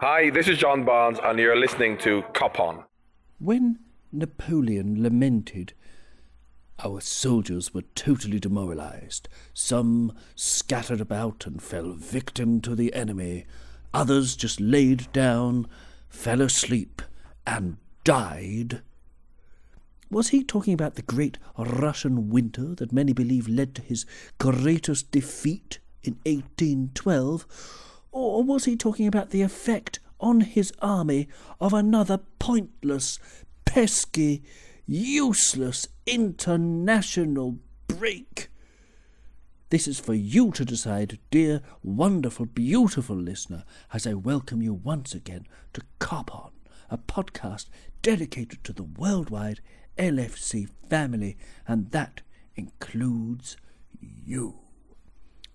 Hi, this is John Barnes, and you're listening to Cop On. When Napoleon lamented, our soldiers were totally demoralized. Some scattered about and fell victim to the enemy. Others just laid down, fell asleep, and died. Was he talking about the great Russian winter that many believe led to his greatest defeat in 1812? Or was he talking about the effect on his army of another pointless, pesky, useless international break? This is for you to decide, dear, wonderful, beautiful listener, as I welcome you once again to Cop On, a podcast dedicated to the worldwide LFC family, and that includes you.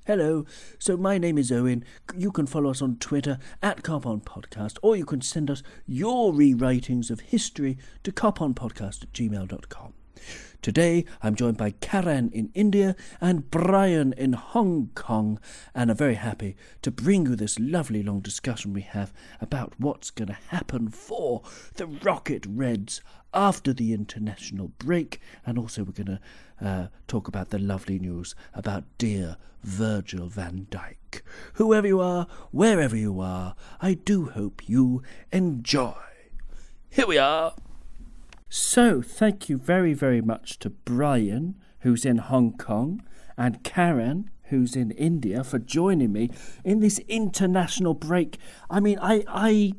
Hello, so my name is Owen. You can follow us on Twitter at Copon Podcast, or you can send us your rewritings of history to coponpodcast at gmail.com. Today, I'm joined by Karan in India and Brian in Hong Kong, and I'm very happy to bring you this lovely long discussion we have about what's going to happen for the Rocket Reds after the international break, and also we're going to uh, talk about the lovely news about dear Virgil van Dijk. Whoever you are, wherever you are, I do hope you enjoy. Here we are. So, thank you very, very much to Brian, who's in Hong Kong, and Karen, who's in India, for joining me in this international break. I mean, I, I,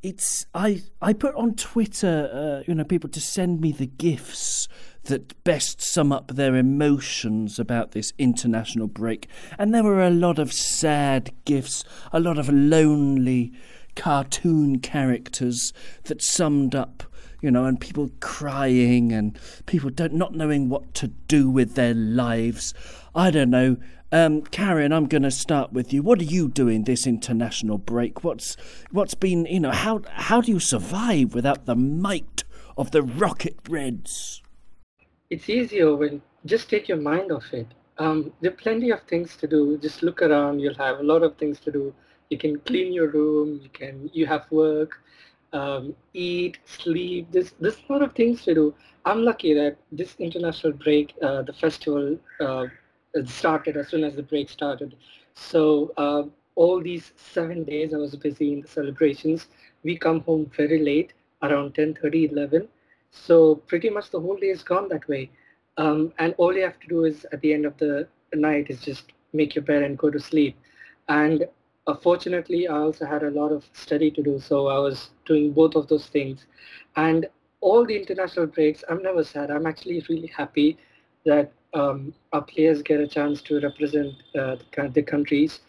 it's, I, I put on Twitter, uh, you know, people to send me the gifts that best sum up their emotions about this international break, and there were a lot of sad gifts, a lot of lonely cartoon characters that summed up you know, and people crying and people don't not knowing what to do with their lives. I don't know. Um, Karen, I'm going to start with you. What are you doing this international break? What's what's been, you know, how how do you survive without the might of the Rocket Reds? It's easier when just take your mind off it. Um, there are plenty of things to do. Just look around. You'll have a lot of things to do. You can clean your room. You can you have work um, eat, sleep. There's a lot of things to do. I'm lucky that this international break, uh, the festival uh, started as soon as the break started. So uh, all these seven days I was busy in the celebrations. We come home very late, around 10, 30, 11. So pretty much the whole day is gone that way. Um, and all you have to do is at the end of the night is just make your bed and go to sleep. And fortunately, I also had a lot of study to do, so I was doing both of those things. And all the international breaks, I'm never sad. I'm actually really happy that um, our players get a chance to represent uh, the, countries.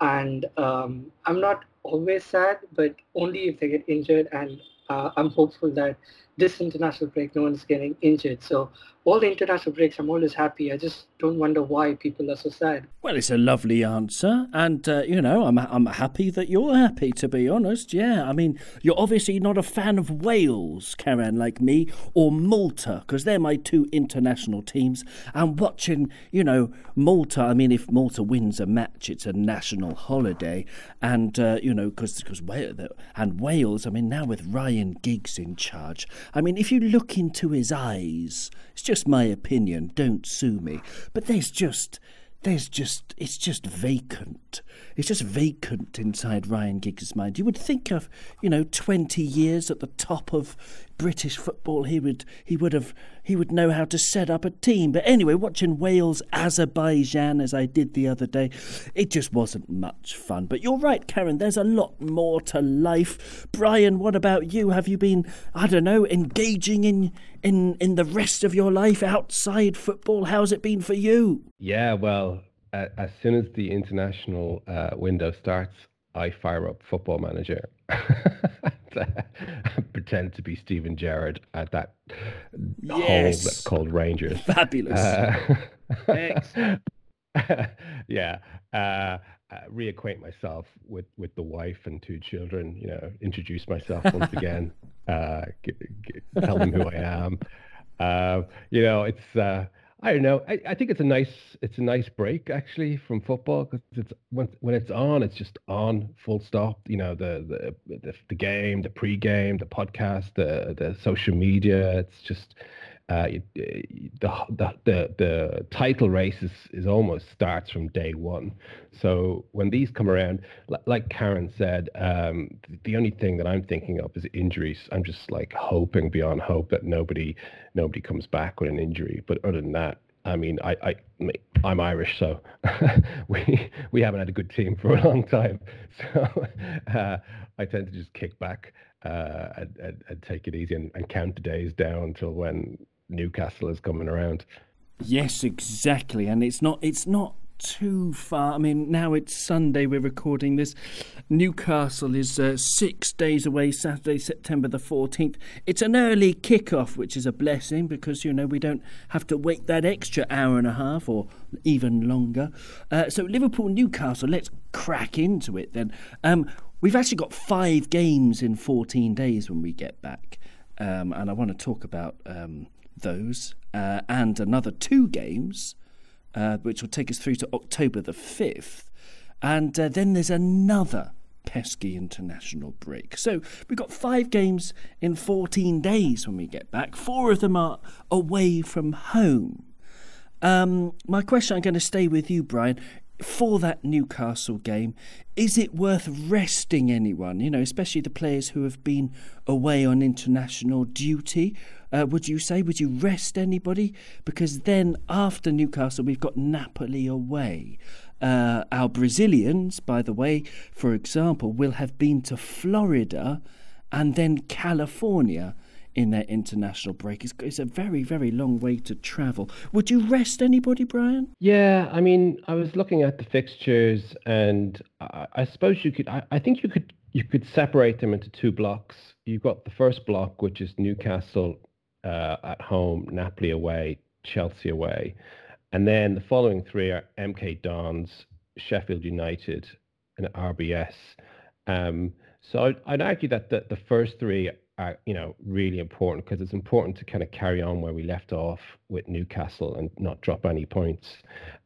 And um, I'm not always sad, but only if they get injured. And uh, I'm hopeful that this international break, no one's getting injured. So all the international breaks, I'm always happy. I just don't wonder why people are so sad. Well, it's a lovely answer, and uh, you know, I'm I'm happy that you're happy. To be honest, yeah. I mean, you're obviously not a fan of Wales, Karen, like me, or Malta, because they're my two international teams. And watching, you know, Malta. I mean, if Malta wins a match, it's a national holiday, and uh, you know, because because and Wales. I mean, now with Ryan Giggs in charge, I mean, if you look into his eyes, it's just my opinion, don't sue me, but there's just there's just it's just vacant. It's just vacant inside Ryan Giggs' mind. You would think of, you know, twenty years at the top of British football, he would he would have he would know how to set up a team. But anyway, watching Wales Azerbaijan as I did the other day, it just wasn't much fun. But you're right, Karen. There's a lot more to life. Brian, what about you? Have you been I don't know engaging in in in the rest of your life outside football? How's it been for you? Yeah, well, as soon as the international uh, window starts, I fire up Football Manager. pretend to be Steven Gerrard at that yes. hole that's called Rangers. Fabulous. Uh, yeah. Uh, uh, reacquaint myself with, with the wife and two children, you know, introduce myself once again, uh, get, get, tell them who I am. Uh, you know, it's, uh, I don't know. I, I think it's a nice it's a nice break actually from football because it's when when it's on, it's just on full stop. You know the the the, the game, the pre-game, the podcast, the the social media. It's just uh, the, the the the title race is, is almost starts from day one. So when these come around, like Karen said, um, the only thing that I'm thinking of is injuries. I'm just like hoping beyond hope that nobody nobody comes back with an injury. But other than that, I mean, I, I I'm Irish, so we we haven't had a good team for a long time. So uh, I tend to just kick back uh, and, and, and, take it easy and, and count the days down until when Newcastle is coming around. Yes, exactly, and it's not it's not too far. I mean, now it's Sunday. We're recording this. Newcastle is uh, six days away. Saturday, September the fourteenth. It's an early kick-off, which is a blessing because you know we don't have to wait that extra hour and a half or even longer. Uh, so Liverpool, Newcastle. Let's crack into it then. Um, we've actually got five games in fourteen days when we get back, um, and I want to talk about. Um, those uh, and another two games, uh, which will take us through to October the 5th. And uh, then there's another pesky international break. So we've got five games in 14 days when we get back. Four of them are away from home. Um, my question, I'm going to stay with you, Brian for that Newcastle game, is it worth resting anyone? You know, especially the players who have been away on international duty. Uh, would you say? Would you rest anybody? Because then after Newcastle, we've got Napoli away. Uh, our Brazilians, by the way, for example, will have been to Florida and then California in their international break. It's, it's, a very, very long way to travel. Would you rest anybody, Brian? Yeah, I mean, I was looking at the fixtures, and I, I suppose you could. I, I, think you could you could separate them into two blocks. You've got the first block, which is Newcastle uh, at home, Napoli away, Chelsea away, and then the following three are MK Dons, Sheffield United, and RBS. Um, so I'd, I'd, argue that the, the first three are you know really important because it's important to kind of carry on where we left off with Newcastle and not drop any points.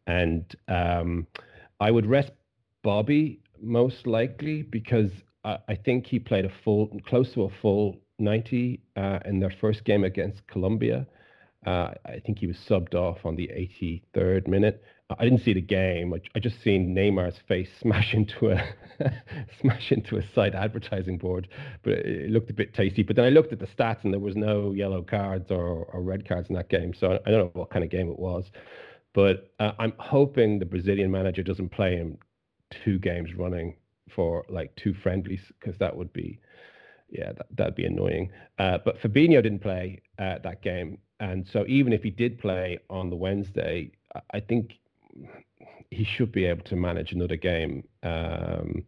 And um, I would rest Bobby most likely because I, I, think he played a full, close to a full 90 uh, in their first game against Colombia. Uh, I think he was subbed off on the 83rd minute. I didn't see the game. I, I just seen Neymar's face smash into a smash into a site advertising board, but it looked a bit tasty. But then I looked at the stats and there was no yellow cards or, or red cards in that game, so I don't know what kind of game it was. But uh, I'm hoping the Brazilian manager doesn't play him two games running for like two friendlies because that would be yeah that, that'd be annoying. Uh, but Fabinho didn't play uh, that game, and so even if he did play on the Wednesday, I think he should be able to manage another game um,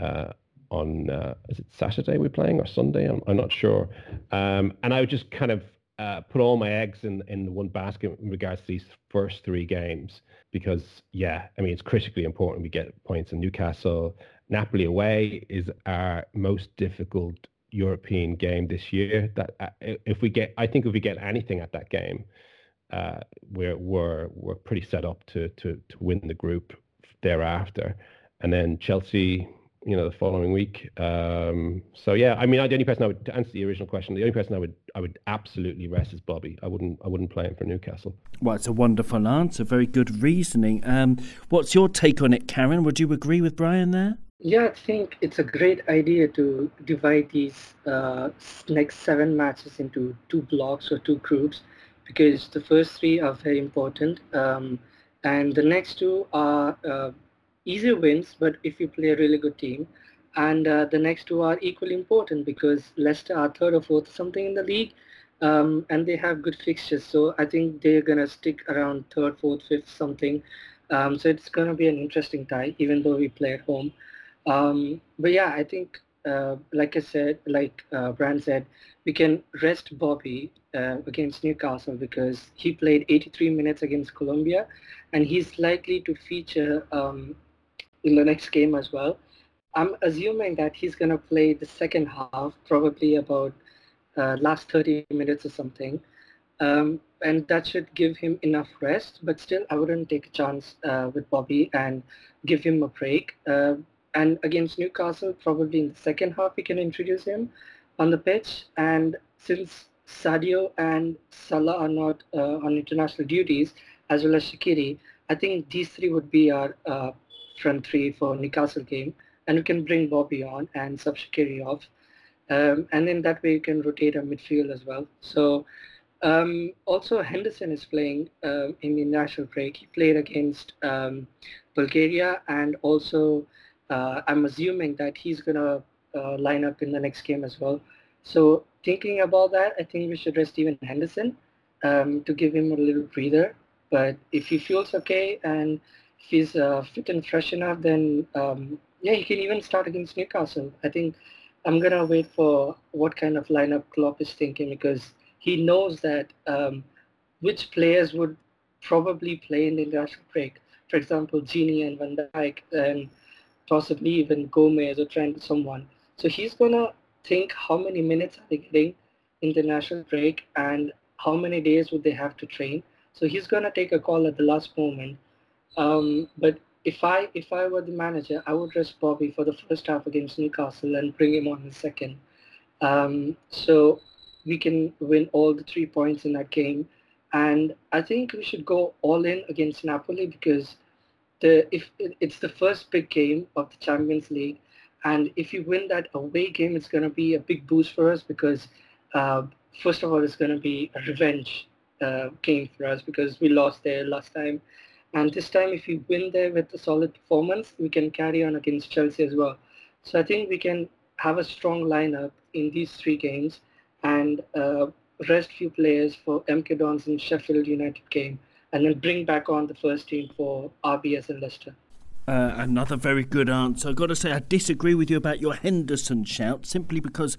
uh, on uh, is it Saturday we're playing or Sunday? I'm, I'm not sure. Um, and I would just kind of uh, put all my eggs in in the one basket in regards to these first three games because yeah, I mean it's critically important we get points in Newcastle. Napoli away is our most difficult European game this year. That uh, if we get, I think if we get anything at that game, uh, we're we're we're pretty set up to to to win the group thereafter, and then Chelsea, you know, the following week. Um, so yeah, I mean, the only person I would to answer the original question, the only person I would I would absolutely rest is Bobby. I wouldn't I wouldn't play him for Newcastle. Well, it's a wonderful answer. Very good reasoning. Um, what's your take on it, Karen? Would you agree with Brian there? Yeah, I think it's a great idea to divide these uh, next seven matches into two blocks or two groups because the first three are very important um, and the next two are uh, easier wins but if you play a really good team and uh, the next two are equally important because Leicester are third or fourth something in the league um, and they have good fixtures so I think they're gonna stick around third fourth fifth something. Um, so it's gonna be an interesting tie even though we play at home um, but yeah I think uh, like I said, like uh, Brian said, we can rest Bobby uh, against Newcastle because he played 83 minutes against Colombia, and he's likely to feature um, in the next game as well. I'm assuming that he's going to play the second half, probably about uh, last 30 minutes or something. Um, and that should give him enough rest. But still, I wouldn't take a chance uh, with Bobby and give him a break. Uh, and against Newcastle, probably in the second half, we can introduce him on the pitch. And since Sadio and Salah are not uh, on international duties, as well as Shaqiri, I think these three would be our uh, front three for Newcastle game. And we can bring Bobby on and sub Shaqiri off. Um, and in that way, you can rotate our midfield as well. So um, also, Henderson is playing uh, in the national break. He played against um, Bulgaria, and also uh, I'm assuming that he's gonna uh, line up in the next game as well. So thinking about that, I think we should rest even Henderson um, to give him a little breather. But if he feels okay and if he's uh, fit and fresh enough, then um, yeah, he can even start against Newcastle. I think I'm gonna wait for what kind of lineup Klopp is thinking because he knows that um, which players would probably play in the international break. For example, Gini and Van Dijk and possibly even Gomez or Trent, someone. So he's gonna think how many minutes are they getting in the national break and how many days would they have to train. So he's gonna take a call at the last moment. Um, but if I if I were the manager, I would rest Bobby for the first half against Newcastle and bring him on the second. Um, so we can win all the three points in that game. And I think we should go all in against Napoli because the if it's the first big game of the Champions League, and if you win that away game, it's going to be a big boost for us because uh, first of all, it's going to be a revenge uh, game for us because we lost there last time. And this time, if we win there with a solid performance, we can carry on against Chelsea as well. So I think we can have a strong lineup in these three games and uh, rest few players for MK Dons and Sheffield United game, and then bring back on the first team for RBS and Leicester. Uh, another very good answer. I've got to say, I disagree with you about your Henderson shout, simply because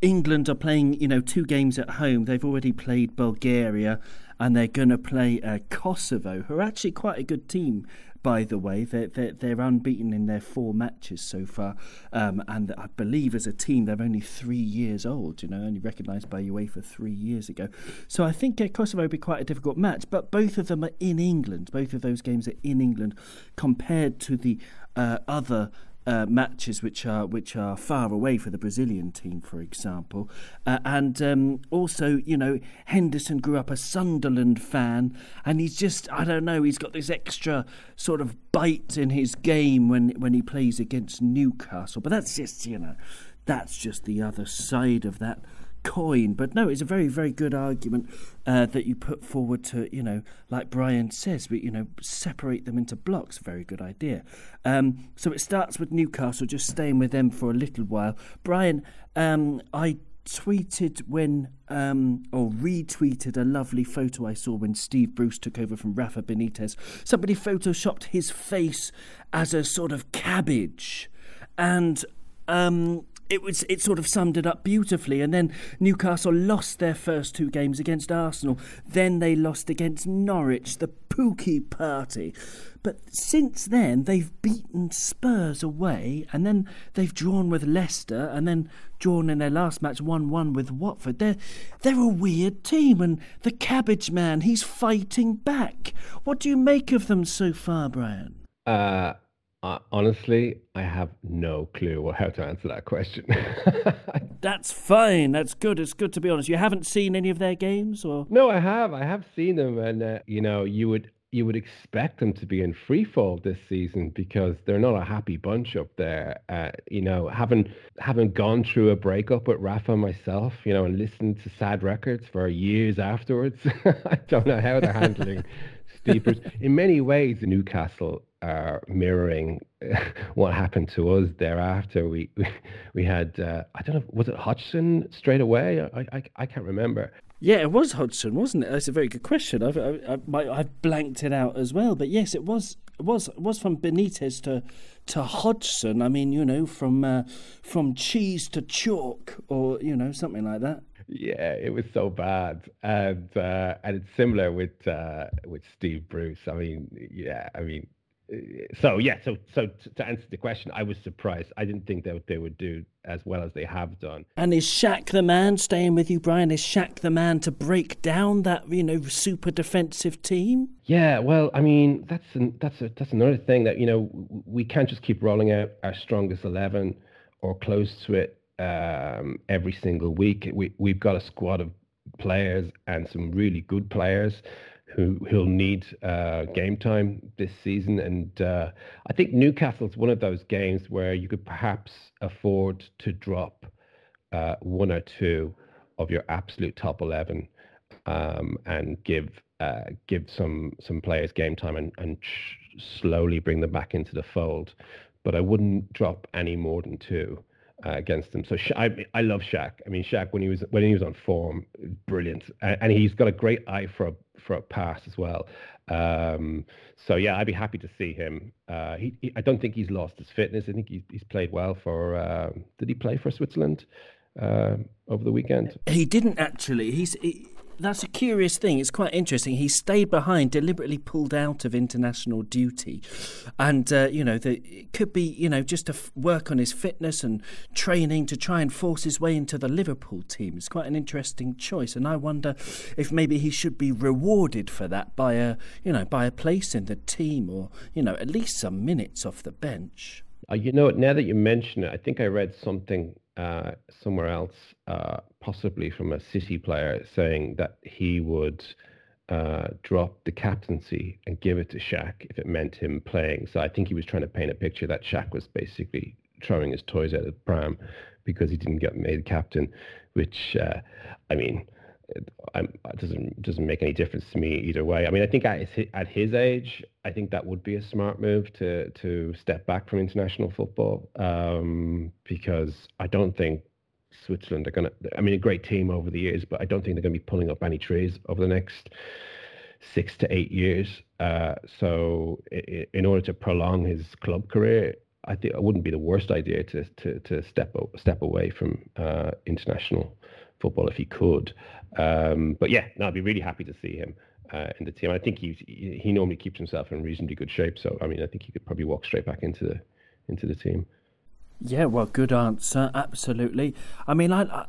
England are playing, you know, two games at home. They've already played Bulgaria, and they're going to play uh, Kosovo, who are actually quite a good team by the way. They're, they're, they're unbeaten in their four matches so far. Um, and I believe as a team, they're only three years old, you know, only recognised by UEFA three years ago. So I think uh, Kosovo would be quite a difficult match. But both of them are in England. Both of those games are in England compared to the uh, other uh, matches which are which are far away for the Brazilian team, for example, uh, and um, also you know Henderson grew up a Sunderland fan, and he's just I don't know he's got this extra sort of bite in his game when when he plays against Newcastle, but that's just you know that's just the other side of that coin. But no, it's a very, very good argument uh, that you put forward to, you know, like Brian says, but, you know, separate them into blocks. Very good idea. Um, so it starts with Newcastle, just staying with them for a little while. Brian, um, I tweeted when um, or retweeted a lovely photo I saw when Steve Bruce took over from Rafa Benitez. Somebody photoshopped his face as a sort of cabbage. And um, it was it sort of summed it up beautifully. And then Newcastle lost their first two games against Arsenal. Then they lost against Norwich, the Pukki Party. But since then, they've beaten Spurs away, and then they've drawn with Leicester, and then drawn in their last match 1 1 with Watford. They're, they're a weird team, and the Cabbage Man, he's fighting back. What do you make of them so far, Brian? Uh, uh, honestly, I have no clue how to answer that question. That's fine. That's good. It's good to be honest. You haven't seen any of their games, or no? I have. I have seen them, and uh, you know, you would you would expect them to be in free fall this season because they're not a happy bunch up there. Uh, you know, having having gone through a breakup with Rafa myself, you know, and listened to sad records for years afterwards, I don't know how they're handling Steepers. In many ways, Newcastle are mirroring what happened to us thereafter. We we, we had uh, I don't know was it Hodgson straight away? I, I I can't remember. Yeah, it was Hodgson, wasn't it? That's a very good question. I've I, I, I've blanked it out as well, but yes, it was it was it was from Benitez to to Hodgson. I mean, you know, from uh, from cheese to chalk, or you know, something like that. Yeah, it was so bad, and uh, and it's similar with uh, with Steve Bruce. I mean, yeah, I mean, so yeah, so so to answer the question, I was surprised. I didn't think that they would do as well as they have done. And is Shaq the man staying with you, Brian? Is Shaq the man to break down that you know super defensive team? Yeah, well, I mean that's an, that's a, that's another thing that you know we can't just keep rolling out our strongest eleven or close to it um, every single week. We we've got a squad of players and some really good players who who'll need uh, game time this season. And uh, I think Newcastle's one of those games where you could perhaps afford to drop uh, one or two of your absolute top eleven um, and give uh, give some some players game time and, and slowly bring them back into the fold. But I wouldn't drop any more than two uh, against him. So I, I love Shaq. I mean, Shaq when he was when he was on form, brilliant, and, and he's got a great eye for a for a pass as well. Um, so yeah, I'd be happy to see him. Uh, he, he, I don't think he's lost his fitness. I think he's he's played well for. Uh, did he play for Switzerland uh, over the weekend? He didn't actually. He's. He that's a curious thing. It's quite interesting. He stayed behind, deliberately pulled out of international duty, and uh, you know, the, it could be you know just to f- work on his fitness and training to try and force his way into the Liverpool team. It's quite an interesting choice, and I wonder if maybe he should be rewarded for that by a you know by a place in the team or you know at least some minutes off the bench. Uh, you know, now that you mention it, I think I read something uh, somewhere else, uh, possibly from a City player, saying that he would uh, drop the captaincy and give it to Shaq if it meant him playing. So I think he was trying to paint a picture that Shaq was basically throwing his toys out of the pram because he didn't get made captain, which, uh, I mean, it doesn't doesn't make any difference to me either way. I mean, I think at his, at his age, I think that would be a smart move to to step back from international football um, because I don't think Switzerland are going to. I mean, a great team over the years, but I don't think they're going to be pulling up any trees over the next six to eight years. Uh, so, in order to prolong his club career, I think it wouldn't be the worst idea to to to step step away from uh, international football if he could. Um, but yeah, no, I'd be really happy to see him uh, in the team. I think he he normally keeps himself in reasonably good shape, so I mean, I think he could probably walk straight back into the into the team. Yeah, well, good answer. Absolutely. I mean, I, I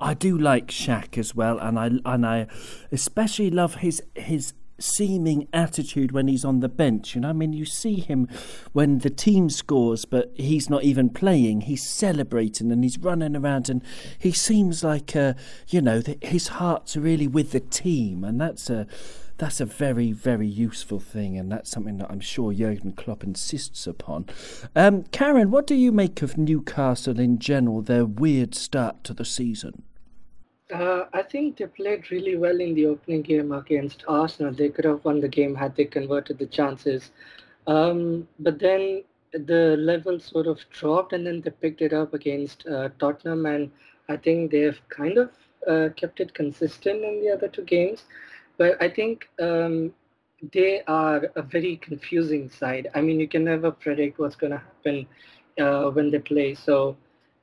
I do like Shaq as well, and I and I especially love his his seeming attitude when he's on the bench. You know, I mean, you see him when the team scores, but he's not even playing. He's celebrating and he's running around, and he seems like, uh, you know, his heart's really with the team, and that's a that's a very very useful thing, and that's something that I'm sure Jurgen Klopp insists upon. Um, Karen, what do you make of Newcastle in general? Their weird start to the season. Uh, I think they played really well in the opening game against Arsenal. They could have won the game had they converted the chances. Um, but then the level sort of dropped and then they picked it up against uh, Tottenham. And I think they've kind of uh, kept it consistent in the other two games. But I think um, they are a very confusing side. I mean, you can never predict what's going to happen uh, when they play. So,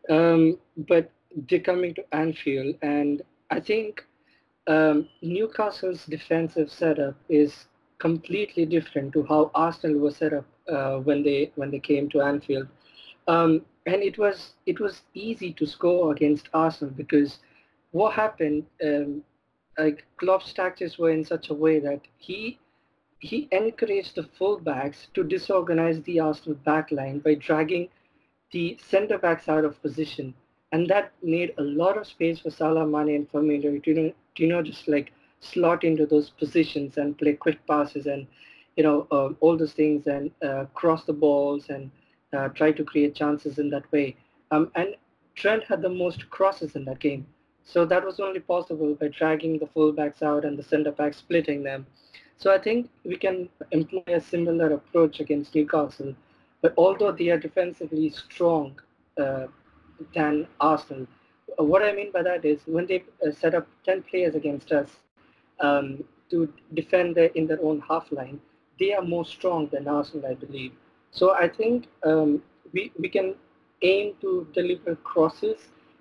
um, but they're coming to Anfield, and I think um, Newcastle's defensive setup is completely different to how Arsenal was set up uh, when they when they came to Anfield, um, and it was it was easy to score against Arsenal because what happened, um, like Klopp's tactics were in such a way that he he encouraged the fullbacks to disorganize the Arsenal backline by dragging the centre backs out of position and that made a lot of space for Salah, Mane, and Firmino to you know, to, you know just like slot into those positions and play quick passes and you know uh, all those things and uh, cross the balls and uh, try to create chances in that way. Um, and Trent had the most crosses in that game, so that was only possible by dragging the fullbacks out and the centre backs splitting them. So I think we can employ a similar approach against Newcastle. But although they are defensively strong, uh, than Arsenal. Uh, what I mean by that is when they uh, set up 10 players against us um, to defend in their own half line, they are more strong than Arsenal, I believe. So I think um, we, we can aim to deliver crosses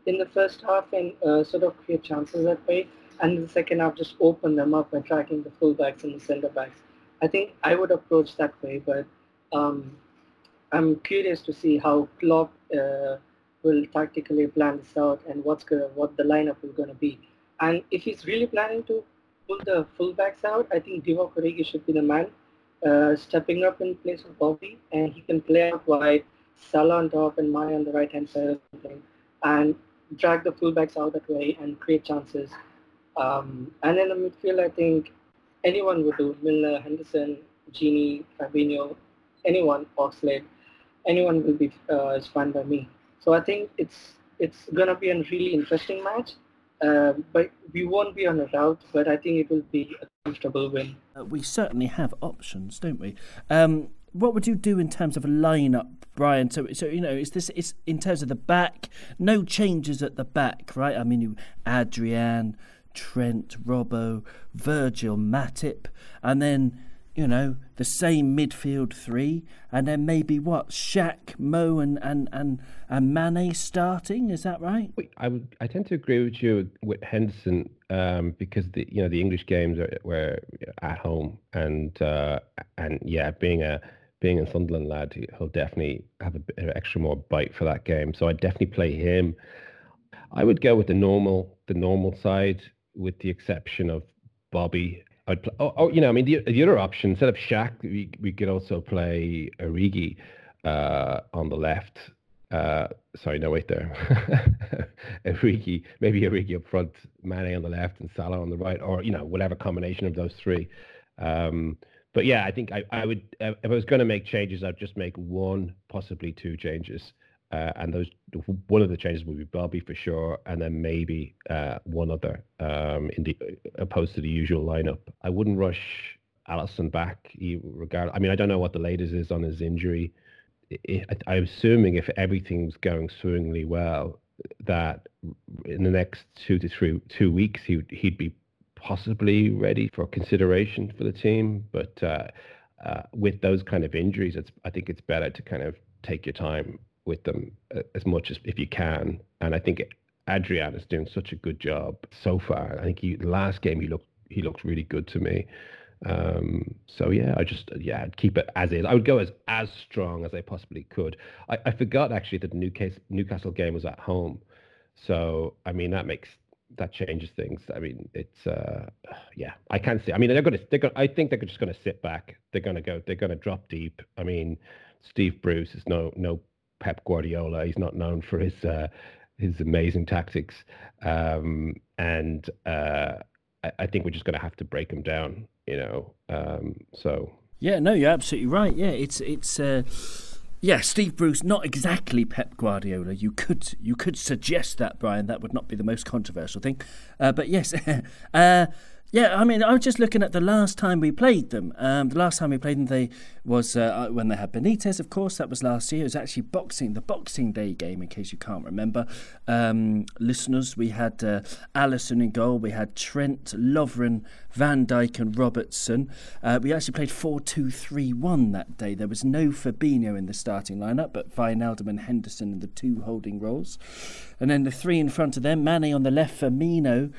in the first half and uh, sort of create chances that way. And in the second half, just open them up by tracking the fullbacks and the centre backs. I think I would approach that way, but Um, I'm curious to see how Klopp uh, will tactically plan this out and what's gonna, what the lineup is going to be. And if he's really planning to pull the fullbacks out, I think Divock Origi should be the man uh, stepping up in place of Bobby, and he can play out wide, Salah on top and Mane on the right hand side and drag the fullbacks out that way and create chances. Um, and in the midfield, I think anyone would do. Milner, Henderson, Gini, Fabinho, anyone, Oxlade, anyone will be uh, is fine by me. So I think it's it's gonna be a really interesting match. Uh, but we won't be on a route, but I think it will be a comfortable win. Uh, we certainly have options, don't we? Um, what would you do in terms of a lineup, Brian? So, so you know, is this is in terms of the back? No changes at the back, right? I mean, you Adrian, Trent, Robbo, Virgil, Matip, and then you know the same midfield three, and then maybe what Shaq, Mo, and and and and Mane starting. Is that right? I would. I tend to agree with you with Henderson um, because the you know the English games are, were at home, and uh, and yeah, being a being a Sunderland lad, he'll definitely have a bit of extra more bite for that game. So I'd definitely play him. I would go with the normal, the normal side, with the exception of Bobby. I'd play, oh, oh, you know, I mean, the, the other option instead of Shaq, we we could also play Origi uh, on the left. Uh, sorry, no, wait there. Origi, maybe Origi up front, Mane on the left, and Salah on the right, or you know, whatever combination of those three. Um, but yeah, I think I, I would uh, if I was going to make changes, I'd just make one, possibly two changes, uh, and those one of the changes would be Bobby for sure, and then maybe uh, one other um, in the opposed to the usual lineup. I wouldn't rush Alisson back. Regard, I mean, I don't know what the latest is on his injury. I, I'm assuming if everything's going swimmingly well, that in the next two to three two weeks he he'd be possibly ready for consideration for the team. But uh, uh, with those kind of injuries, it's I think it's better to kind of take your time with them uh, as much as if you can. And I think Adrian is doing such a good job so far. I think he the last game he looked he looked really good to me. Um, so yeah, I just yeah I'd keep it as is. I would go as as strong as I possibly could. I, I forgot actually that the Newcastle Newcastle game was at home. So I mean that makes that changes things. I mean, it's uh, yeah, I can't see. I mean, they're gonna they're gonna. I think they're just gonna sit back. They're gonna go. They're gonna drop deep. I mean, Steve Bruce is no no Pep Guardiola. He's not known for his uh, his amazing tactics. Um, and uh, I, I, think we're just gonna have to break him down. You know. Um, so. Yeah. No, you're absolutely right. Yeah, it's it's. Uh yeah, Steve Bruce, not exactly Pep Guardiola. You could you could suggest that, Brian. That would not be the most controversial thing, uh, but yes. uh, yeah, I mean, I was just looking at the last time we played them. Um, the last time we played them, they was uh, uh, when they had Benitez. Of course, that was last year. It was actually boxing, the Boxing Day game. In case you can't remember, um, listeners, we had uh, Alisson in goal. We had Trent, Lovren, Van Dijk, and Robertson. Uh, we actually played four-two-three-one that day. There was no Fabinho in the starting lineup, but Wijnaldum and Henderson in the two holding roles, and then the three in front of them: Mane on the left, Firmino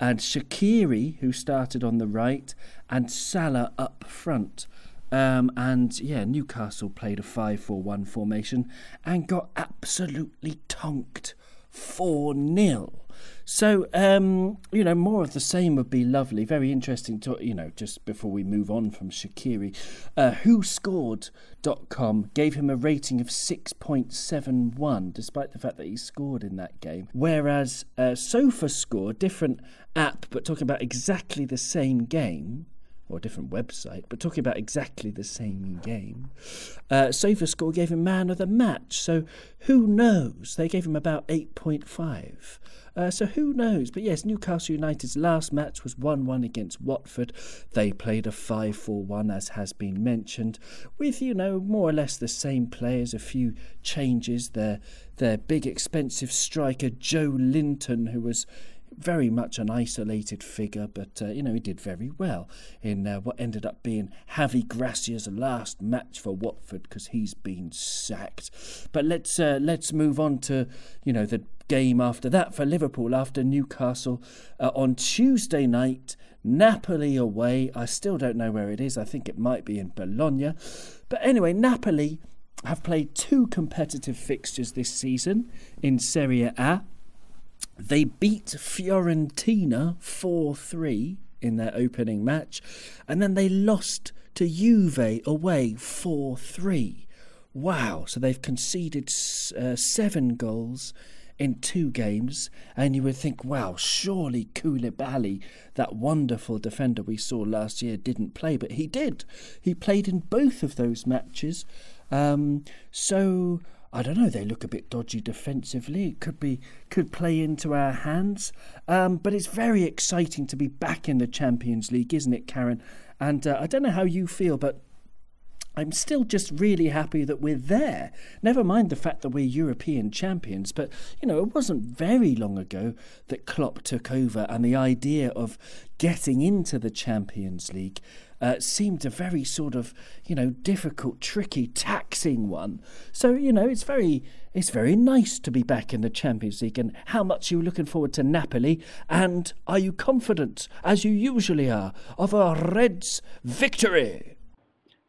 and Shaqiri, who started on the right, and Salah up front. Um, and yeah, Newcastle played a 5 4 1 formation and got absolutely tonked 4 0. So, um, you know, more of the same would be lovely. Very interesting to, you know, just before we move on from Shaqiri, uh, WhoScored.com gave him a rating of 6.71, despite the fact that he scored in that game. Whereas uh, SofaScore, different app, but talking about exactly the same game, or a different website, but talking about exactly the same game. Uh, SofaScore gave him man of the match, so who knows? They gave him about 8.5. Uh, so who knows? But yes, Newcastle United's last match was 1 1 against Watford. They played a 5 4 1, as has been mentioned, with, you know, more or less the same players, a few changes. Their, their big expensive striker, Joelinton, who was very much an isolated figure, but uh, you know he did very well in uh, what ended up being Javi Gracia's last match for Watford because he's been sacked. But let's uh, let's move on to you know the game after that for Liverpool after Newcastle uh, on Tuesday night. Napoli away. I still don't know where it is. I think it might be in Bologna. But anyway, Napoli have played two competitive fixtures this season in Serie A. They beat Fiorentina 4 3 in their opening match, and then they lost to Juve away 4 3. Wow, so they've conceded uh, seven goals in two games, and you would think, wow, surely Koulibaly, that wonderful defender we saw last year, didn't play, but he did. He played in both of those matches. Um, so I don't know. They look a bit dodgy defensively. It could be could play into our hands. Um, but it's very exciting to be back in the Champions League, isn't it, Karen? And uh, I don't know how you feel, but I'm still just really happy that we're there. Never mind the fact that we're European champions, but you know, it wasn't very long ago that Klopp took over and the idea of getting into the Champions League uh, seemed a very sort of, you know, difficult, tricky, taxing one. So, you know, it's very it's very nice to be back in the Champions League and how much are looking forward to Napoli and are you confident, as you usually are, of a Reds victory?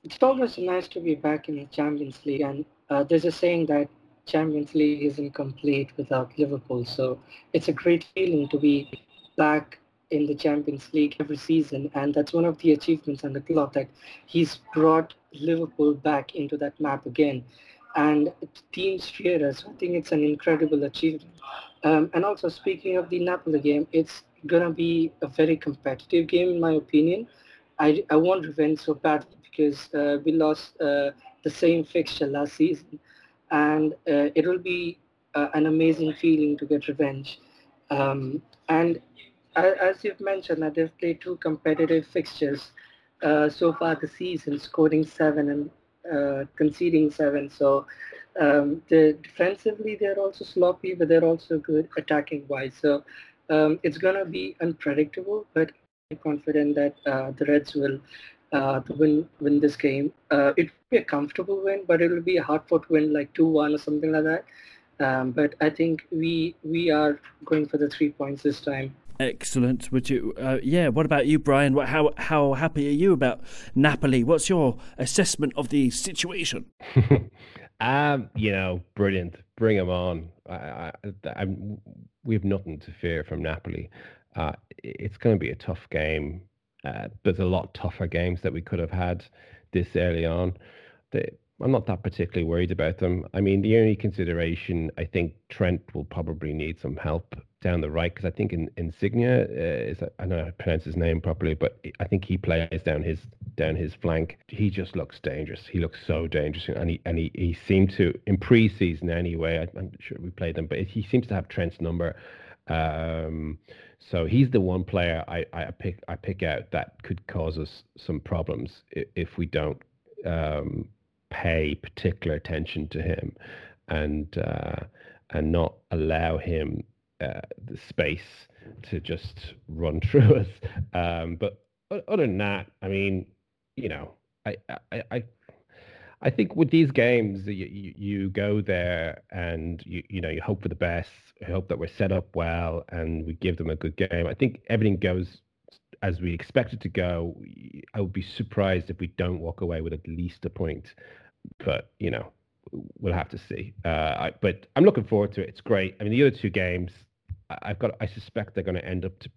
It's always nice to be back in the Champions League. And uh, there's a saying that Champions League isn't complete without Liverpool. So it's a great feeling to be back in the Champions League every season. And that's one of the achievements on the club that he's brought Liverpool back into that map again. And teams fear us. I think it's an incredible achievement. Um, and also speaking of the Napoli game, it's going to be a very competitive game in my opinion. I, I want revenge so badly because uh, we lost uh, the same fixture last season, and uh, it will be uh, an amazing feeling to get revenge. Um, and as you've mentioned, that they've played two competitive fixtures uh, so far this season, scoring seven and uh, conceding seven. So um, the defensively they're also sloppy, but they're also good attacking wise. So um, it's gonna be unpredictable, but I'm confident that the Reds will uh, to win win this game. Uh, it will be a comfortable win, but it will be a hard fought win, like two one or something like that. Um, but I think we we are going for the three points this time. Excellent. Would you? Uh, yeah. What about you, Brian? What, how how happy are you about Napoli? What's your assessment of the situation? um, you know, brilliant. Bring them on. I, I, we have nothing to fear from Napoli. Uh, it's going to be a tough game. There's a lot tougher games that we could have had this early on. I'm not that particularly worried about them. I mean, the only consideration, I think Trent will probably need some help down the right because I think in Insigne uh, is I don't know how to pronounce his name properly, but I think he plays down his down his flank. He just looks dangerous. He looks so dangerous, and he and he, he seemed to in pre-season anyway. I, am sure we played them, but he seems to have Trent's number. Um, so he's the one player I, I pick I pick out that could cause us some problems if, if we don't um, pay particular attention to him and uh, and not allow him uh, the space to just run through us. Um, but other than that, I mean, you know, I, I, I I think with these games, you, you, go there and you you know you hope for the best, hope that we're set up well, and we give them a good game. I think everything goes as we expect it to go. I would be surprised if we don't walk away with at least a point, but you know we'll have to see. Uh, I, but I'm looking forward to it. It's great. I mean, the other two games, I've got. I suspect they're going to end up to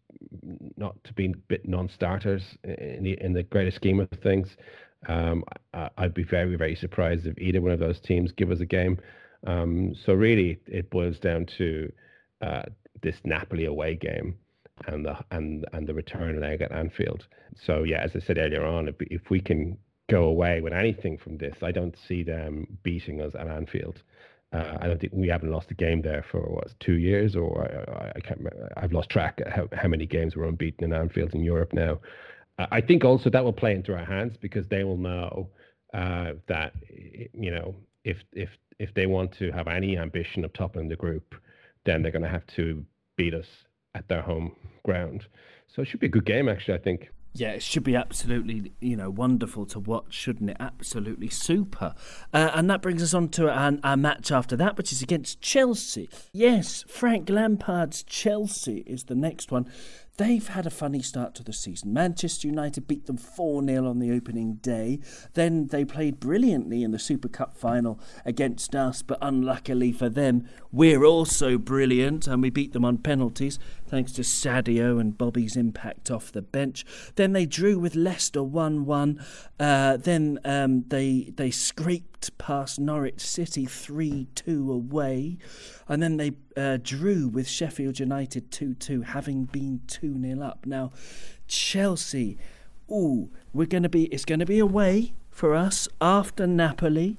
not to be bit non-starters in the in the greater scheme of things. Um, I, would be very, very surprised if either one of those teams give us a game. Um, so really, it boils down to uh, this Napoli away game and the and and the return leg at Anfield. So yeah, as I said earlier on, if, if we can go away with anything from this, I don't see them beating us at Anfield. Uh, I don't think we haven't lost a game there for what two years, or I, I, can't. Remember. I've lost track of how, how many games we're unbeaten in Anfield in Europe now. I think also that will play into our hands because they will know uh, that you know if if if they want to have any ambition of topping the group, then they're going to have to beat us at their home ground. So it should be a good game, actually. I think. Yeah, it should be absolutely, you know, wonderful to watch, shouldn't it? Absolutely super. Uh, and that brings us on to our, our, match after that, which is against Chelsea. Yes, Frank Lampard's Chelsea is the next one. They've had a funny start to the season. Manchester United beat them 4 0 on the opening day. Then they played brilliantly in the Super Cup final against us, but unluckily for them, we're also brilliant and we beat them on penalties thanks to Sadio and Bobby's impact off the bench. Then they drew with Leicester 1 1. Uh, then um, they, they scraped past Norwich City 3 2 away. And then they uh, drew with Sheffield United 2 2, having been 2 0 up. Now, Chelsea, ooh, we're going to be, it's going to be away for us after Napoli.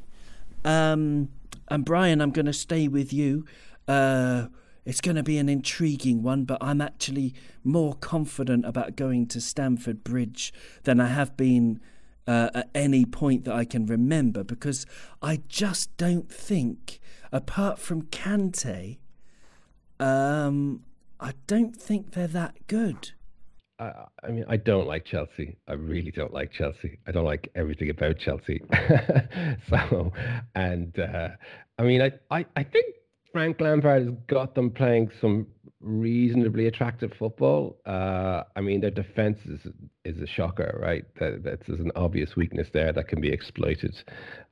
Um, and Brian, I'm going to stay with you. Uh, it's going to be an intriguing one, but I'm actually more confident about going to Stamford Bridge than I have been uh, at any point that I can remember because I just don't think apart from Kante, um, I don't think they're that good. I, mean, I don't like Chelsea. I really don't like Chelsea. I don't like everything about Chelsea. so, and uh, I mean, I, I, I think Frank Lampard has got them playing some reasonably attractive football. Uh, I mean, their defense is is a shocker, right? That that's an obvious weakness there that can be exploited.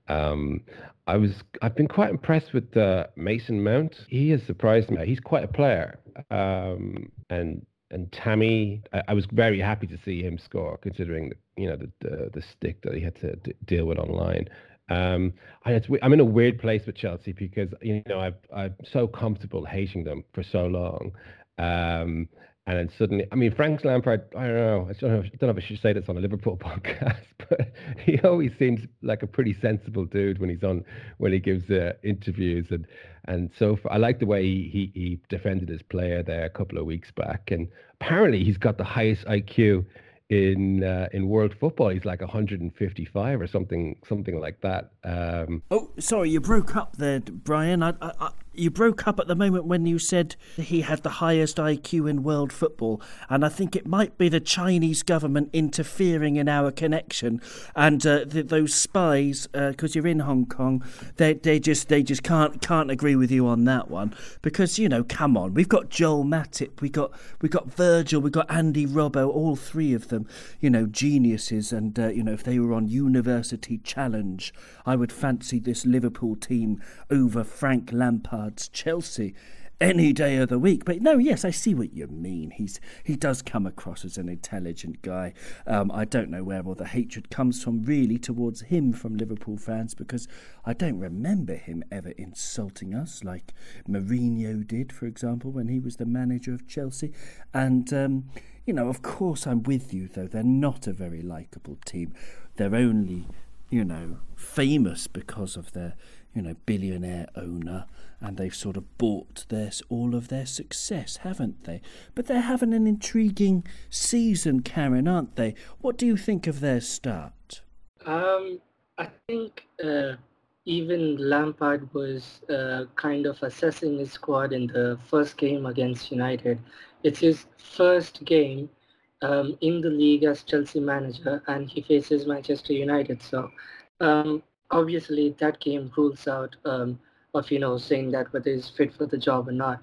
Um, I was I've been quite impressed with uh, Mason Mount. He has surprised me. He's quite a player. Um, and and Tammy, I, I, was very happy to see him score, considering the, you know the, the, the stick that he had to d- deal with online. Um, I, I'm in a weird place with Chelsea because you know I've I'm so comfortable hating them for so long, um, and then suddenly, I mean, Frank Lampard, I don't know, I don't know, I don't know if I should say this on a Liverpool podcast, but he always seems like a pretty sensible dude when he's on, when he gives uh, interviews. And, and so I like the way he, he, he defended his player there a couple of weeks back. And apparently he's got the highest IQ in uh, in world football. He's like 155 or something something like that. Um, oh, sorry, you broke up there, Brian. I, I, you broke up at the moment when you said he had the highest IQ in world football, and I think it might be the Chinese government interfering in our connection, and uh, the, those spies, because uh, you're in Hong Kong, they they just they just can't can't agree with you on that one. Because you know, come on, we've got Joel Matip, we got we got Virgil, we got Andy Robbo, all three of them, you know, geniuses, and uh, you know, if they were on University Challenge, I would fancy this Liverpool team over Frank Lampard Chelsea any day of the week. But no, yes, I see what you mean. He's he does come across as an intelligent guy. Um, I don't know where all the hatred comes from really towards him from Liverpool fans because I don't remember him ever insulting us like Mourinho did, for example, when he was the manager of Chelsea. And um, you know, of course, I'm with you though. They're not a very likable team. They're only you know famous because of their you know billionaire owner and they've sort of bought their all of their success, haven't they? But they're having an intriguing season, Karen, aren't they? What do you think of their start? Um, I think uh, even Lampard was uh, kind of assessing his squad in the first game against United. It's his first game um, in the league as Chelsea manager, and he faces Manchester United. So um, obviously, that game rules out um, of you know saying that whether he's fit for the job or not.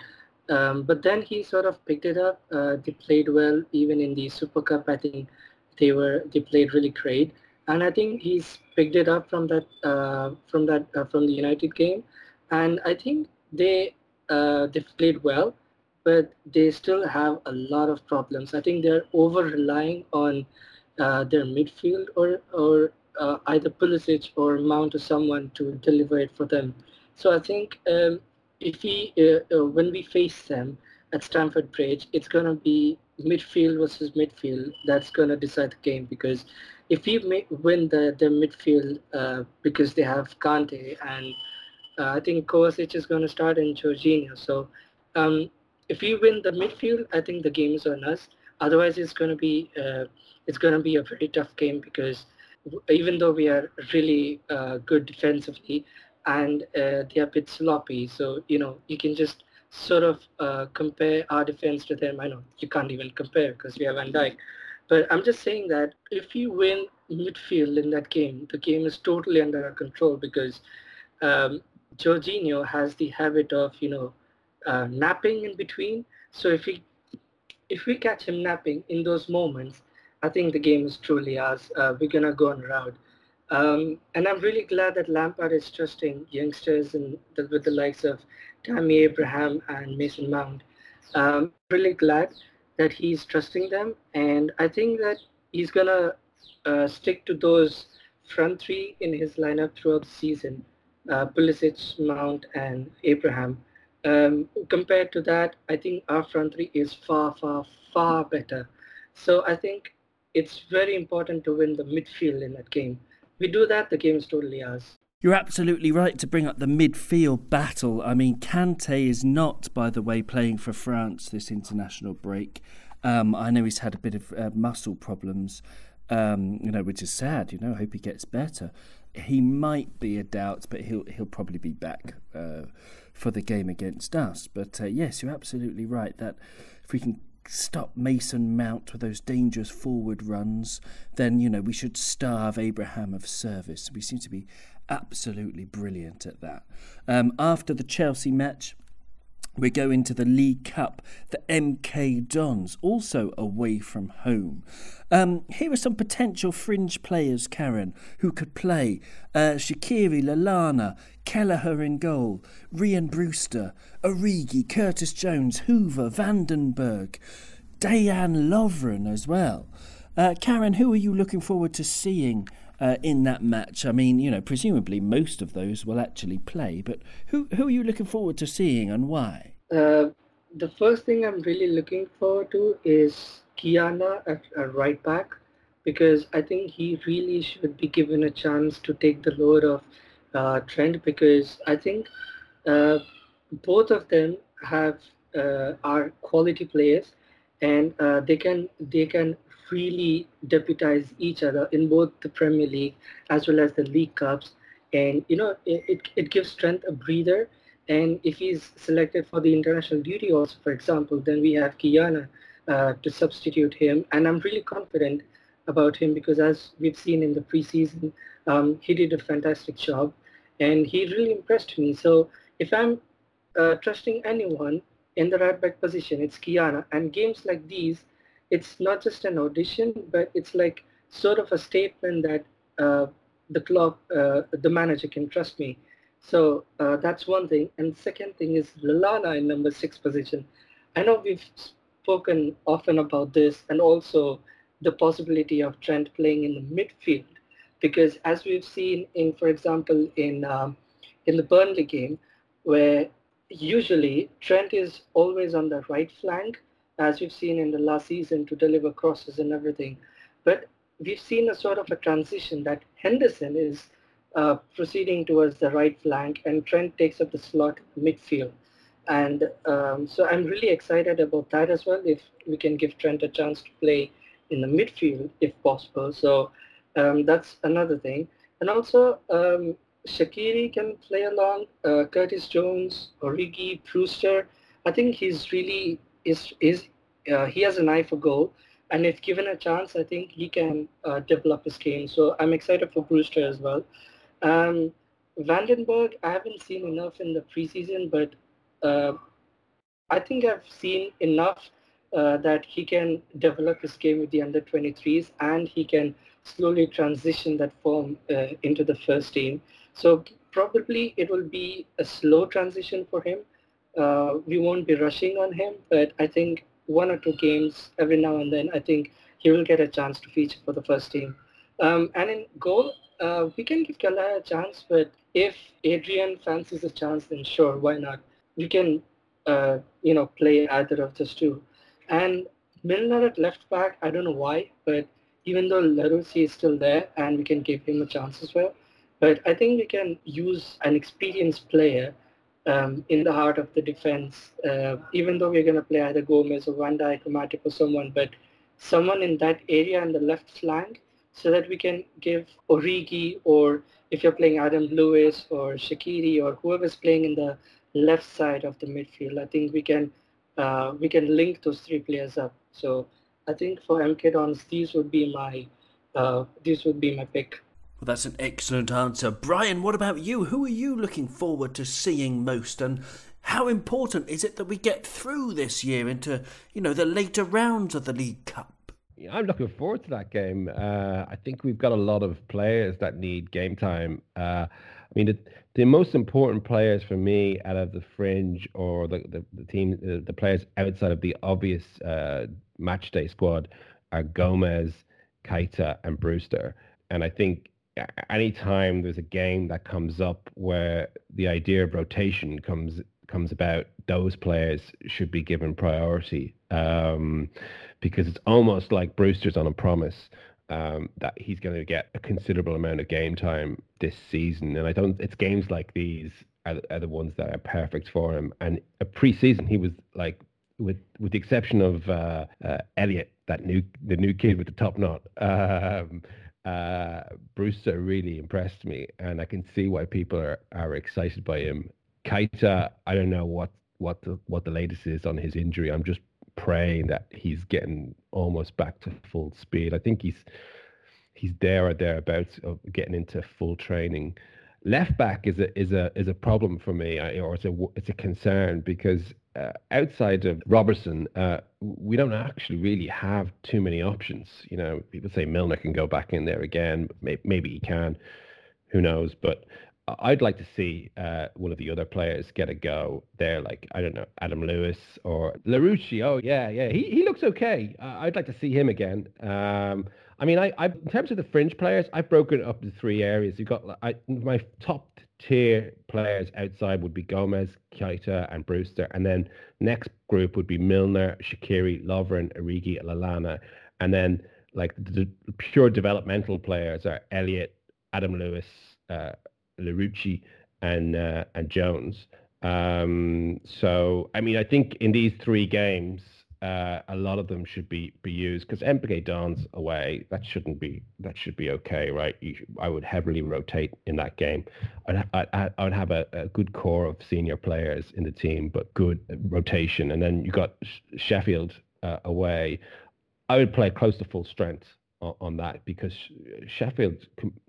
Um, but then he sort of picked it up. Uh, they played well, even in the Super Cup. I think they were they played really great, and I think he's picked it up from that uh, from that uh, from the United game, and I think they uh, they played well, but they still have a lot of problems. I think they're over relying on uh, their midfield or or uh, either Pulisic or Mount or someone to deliver it for them. So I think um, if we uh, uh, when we face them at Stamford Bridge, it's going to be midfield versus midfield that's going to decide the game because if we win the, the midfield uh, because they have Kante and uh, I think Kovacic is going to start in Jorginho. So um, if we win the midfield, I think the game is on us. Otherwise, it's going to be uh, it's going to be a very tough game because even though we are really uh, good defensively, and uh, they're a bit sloppy. So, you know, you can just sort of uh, compare our defense to them. I know you can't even compare because we have Van Dijk. But I'm just saying that if you win midfield in that game, the game is totally under our control because um, Jorginho has the habit of, you know, uh, napping in between. So if we if we catch him napping in those moments, I think the game is truly ours. Uh, we're gonna go on a route. Um, and I'm really glad that Lampard is trusting youngsters and the, with the likes of Tammy Abraham and Mason Mount. Um, really glad that he's trusting them, and I think that he's gonna uh, stick to those front three in his lineup throughout the season: uh, Pulisic, Mount, and Abraham. Um, compared to that, I think our front three is far, far, far better. So I think it's very important to win the midfield in that game. We do that, the game is totally ours. You're absolutely right to bring up the midfield battle. I mean, Kante is not, by the way, playing for France this international break. Um, I know he's had a bit of uh, muscle problems, um, you know, which is sad. You know, I hope he gets better. He might be a doubt, but he'll he'll probably be back uh, for the game against us. But uh, yes, you're absolutely right that if we can stop Mason Mount with those dangerous forward runs, then you know we should starve Abraham of service. We seem to be absolutely brilliant at that. Um, after the Chelsea match, we go into the League Cup, the MK Dons, also away from home. Um, here are some potential fringe players, Karen, who could play uh, Shaqiri, Lallana, Kelleher in goal, Rhian Brewster, Origi, Curtis Jones, Hoever, Vandenberg, Dejan Lovren as well. Uh, Karen, who are you looking forward to seeing uh, in that match? I mean, you know, presumably most of those will actually play, but who who are you looking forward to seeing and why? Uh, the first thing I'm really looking forward to is Ki-Jana at, at right back because I think he really should be given a chance to take the load of uh, Trent because I think uh, both of them have uh, are quality players and uh, they can they can really deputize each other in both the Premier League as well as the League Cups. And, you know, it, it gives strength a breather. And if he's selected for the international duty also, for example, then we have Ki-Jana uh, to substitute him. And I'm really confident about him because as we've seen in the preseason, um, he did a fantastic job and he really impressed me. So if I'm uh, trusting anyone in the right back position, it's Ki-Jana. And games like these, it's not just an audition, but it's like sort of a statement that uh, the club, uh, the manager can trust me. So uh, that's one thing. And second thing is Lallana in number six position. I know we've spoken often about this and also the possibility of Trent playing in the midfield because as we've seen in, for example, in um, in the Burnley game, where usually Trent is always on the right flank as we've seen in the last season, to deliver crosses and everything. But we've seen a sort of a transition that Henderson is uh, proceeding towards the right flank and Trent takes up the slot midfield. And um, so I'm really excited about that as well, if we can give Trent a chance to play in the midfield, if possible. So um, that's another thing. And also, um, Shaqiri can play along, uh, Curtis Jones, Origi, Brewster. I think he's really is is uh, he has an eye for goal, and if given a chance, I think he can uh, develop his game. So I'm excited for Brewster as well. Um, van den Berg, I haven't seen enough in the preseason, but uh, I think I've seen enough uh, that he can develop his game with the under 23s and he can slowly transition that form uh, into the first team. So probably it will be a slow transition for him uh, we won't be rushing on him, but I think one or two games every now and then, I think he will get a chance to feature for the first team. Um, and in goal, uh, we can give Kelleher a chance, but if Adrian fancies a chance, then sure, why not? We can, uh, you know, play either of those two. And Milner at left back, I don't know why, but even though Larouci is still there and we can give him a chance as well, but I think we can use an experienced player um, in the heart of the defense, uh, even though we're going to play either Gomez or Van Dijk or Matip or someone, but someone in that area in the left flank so that we can give Origi or if you're playing Adam Lewis or Shaqiri or whoever's playing in the left side of the midfield, I think we can uh, we can link those three players up. So I think for MK Dons, these would be my uh, these would be my pick. Well, that's an excellent answer. Brian, what about you? Who are you looking forward to seeing most and how important is it that we get through this year into, you know, the later rounds of the League Cup? Yeah, I'm looking forward to that game. Uh, I think we've got a lot of players that need game time. Uh, I mean, the, the most important players for me out of the fringe or the, the, the team, the, the, players outside of the obvious uh, match day squad are Gomez, Keita, and Brewster. And I think anytime there's a game that comes up where the idea of rotation comes comes about, those players should be given priority um, because it's almost like Brewster's on a promise um, that he's going to get a considerable amount of game time this season. And I don't, it's games like these are, are the ones that are perfect for him. And a preseason, he was like, with with the exception of uh, uh, Elliott, that new the new kid with the top knot. Um, uh, Brewster really impressed me, and I can see why people are, are excited by him. Keita, I don't know what what the what the latest is on his injury. I'm just praying that he's getting almost back to full speed. I think he's he's there or thereabouts of getting into full training. Left back is a is a is a problem for me, or it's a it's a concern because uh, outside of Robertson, uh, we don't actually really have too many options. You know, people say Milner can go back in there again. Maybe, he can. Who knows? But I'd like to see uh, one of the other players get a go there, like I don't know, Adam Lewis or Larouci. Oh yeah, yeah, he he looks okay. Uh, I'd like to see him again. Um, I mean, I, I in terms of the fringe players, I've broken it up into three areas. You've got I, my top tier players outside would be Gomez, Keita, and Brewster, and then next group would be Milner, Shaqiri, Lovren, Origi, Lallana. and then like the, pure developmental players are Elliott, Adam Lewis. Uh, Larouci and uh, and Jones. Um, so I mean, I think in these three games, uh, a lot of them should be be used because MK Dons away. That shouldn't be that should be okay, right? Should, I would heavily rotate in that game. I'd I, I would have a, a, good core of senior players in the team, but good rotation. And then you got Sheffield uh, away. I would play close to full strength on, that because Sheffield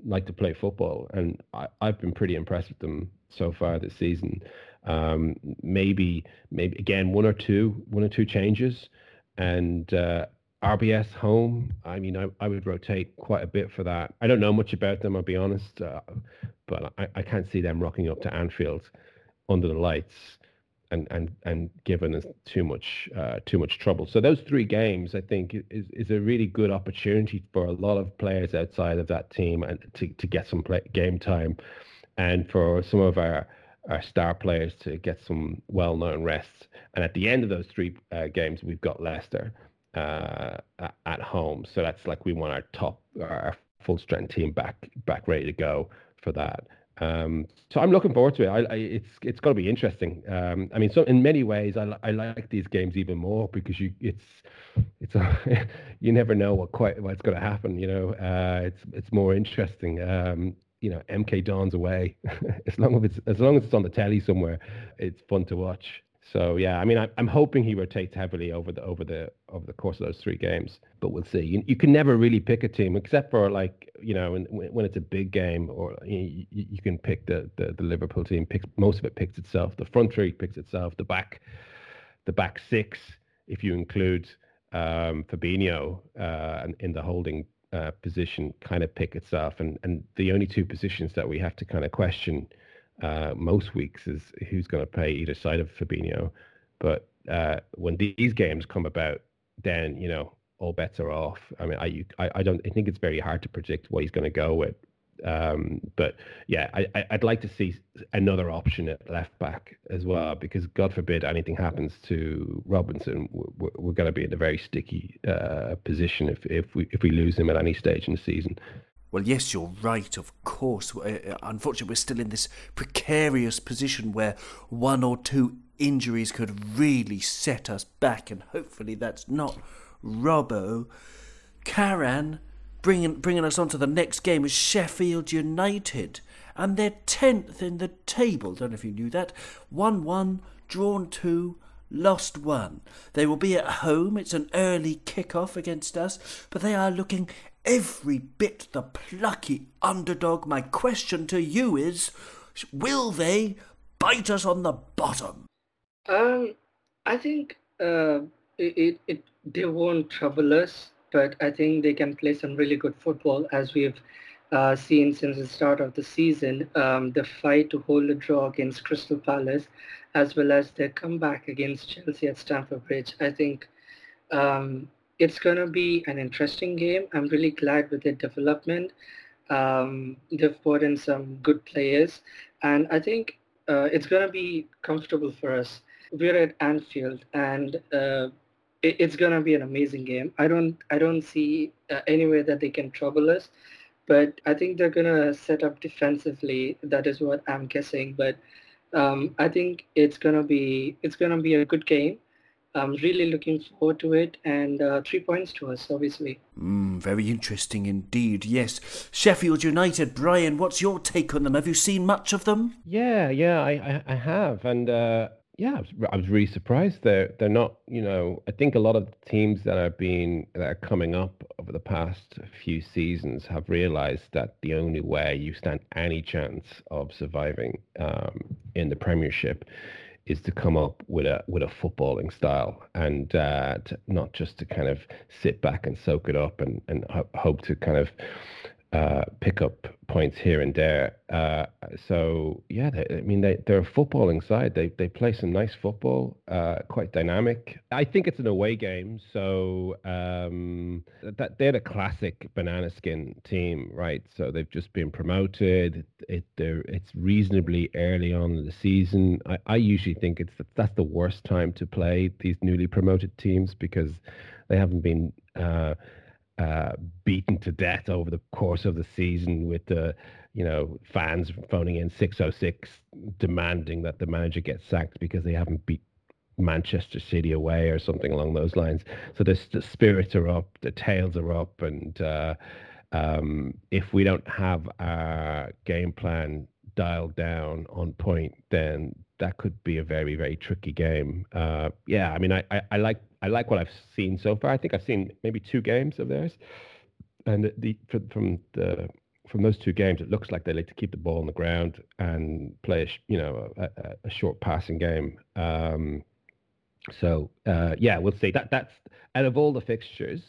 like to play football, and I, have been pretty impressed with them so far this season. Um, maybe, maybe again one or two, one or two changes, and uh, RBS home. I mean, I, I would rotate quite a bit for that. I don't know much about them, I'll be honest, uh, but I, I can't see them rocking up to Anfield under the lights and and and given us too much uh, too much trouble. So those three games, I think, is is a really good opportunity for a lot of players outside of that team and to to get some play, game time, and for some of our our star players to get some well-known rests. And at the end of those three uh, games, we've got Leicester uh, at home. So that's like we want our top, our full strength team back back ready to go for that. Um, so I'm looking forward to it. I, I, it's it's going to be interesting. Um, I mean, so in many ways, I, I like these games even more because you it's it's a, you never know what quite what's going to happen. You know, uh, it's it's more interesting. Um, you know, MK Dons away. as long as it's as long as it's on the telly somewhere, it's fun to watch. So yeah, I mean, I, am hoping he rotates heavily over the over the over the course of those three games, but we'll see. You, you can never really pick a team except for like you know when, when it's a big game, or you, you can pick the, the, the Liverpool team. Picks most of it picks itself. The front three picks itself. The back, the back six, if you include um, Fabinho uh, in the holding uh, position, kind of pick itself. And and the only two positions that we have to kind of question uh, most weeks is who's going to play either side of Fabinho. But uh, when these games come about, then you know all bets are off. I mean, I you, I, I don't I think it's very hard to predict what he's going to go with. Um, but yeah, I, I'd like to see another option at left back as well, because God forbid anything happens to Robinson, we're, we're going to be in a very sticky uh, position if if we if we lose him at any stage in the season. Well, yes, you're right, of course. Uh, uh, unfortunately, we're still in this precarious position where one or two injuries could really set us back, and hopefully that's not Robbo. Karan, bringing, bringing us on to the next game, is Sheffield United, and they're 10th in the table. Don't know if you knew that. 1 1, drawn 2, lost one. They will be at home. It's an early kick-off against us, but they are looking every bit the plucky underdog. My question to you is, will they bite us on the bottom? Um, I think uh, it, it, it they won't trouble us, but I think they can play some really good football as we've uh, seen since the start of the season. Um, the fight to hold a draw against Crystal Palace, as well as their comeback against Chelsea at Stamford Bridge. I think um, it's going to be an interesting game. I'm really glad with the development. Um, they've brought in some good players, and I think uh, it's going to be comfortable for us. We're at Anfield, and uh, it, it's going to be an amazing game. I don't, I don't see uh, any way that they can trouble us, but I think they're going to set up defensively. That is what I'm guessing. But um, I think it's going to be, it's going to be a good game. I'm really looking forward to it, and uh, three points to us, obviously. Mm, very interesting indeed. Yes, Sheffield United. Brian, what's your take on them? Have you seen much of them? Yeah, yeah, I, I, I have, and uh, yeah, I was, I was really surprised. They're they're not, you know, I think a lot of the teams that are being that are coming up over the past few seasons have realised that the only way you stand any chance of surviving um, in the Premiership is to come up with a with a footballing style and uh, not just to kind of sit back and soak it up and and ho- hope to kind of uh, pick up points here and there. Uh, so yeah, they, I mean they they're a footballing side. They they play some nice football, uh, quite dynamic. I think it's an away game, so um, that they're the classic banana skin team, right? So they've just been promoted. It they're it's reasonably early on in the season. I, I usually think it's the, that's the worst time to play these newly promoted teams because they haven't been uh, uh, beaten to death over the course of the season with the you know fans phoning in 606 demanding that the manager gets sacked because they haven't beat Manchester City away or something along those lines. So the, the spirits are up, the tails are up, and uh, um, if we don't have our game plan dialed down on point, then that could be a very very tricky game. Uh, yeah, I mean, I, I, I, like I like what I've seen so far. I think I've seen maybe two games of theirs, and the from the from those two games, it looks like they like to keep the ball on the ground and play a you know a, a short passing game. Um, so uh, yeah, we'll see. That that's out of all the fixtures.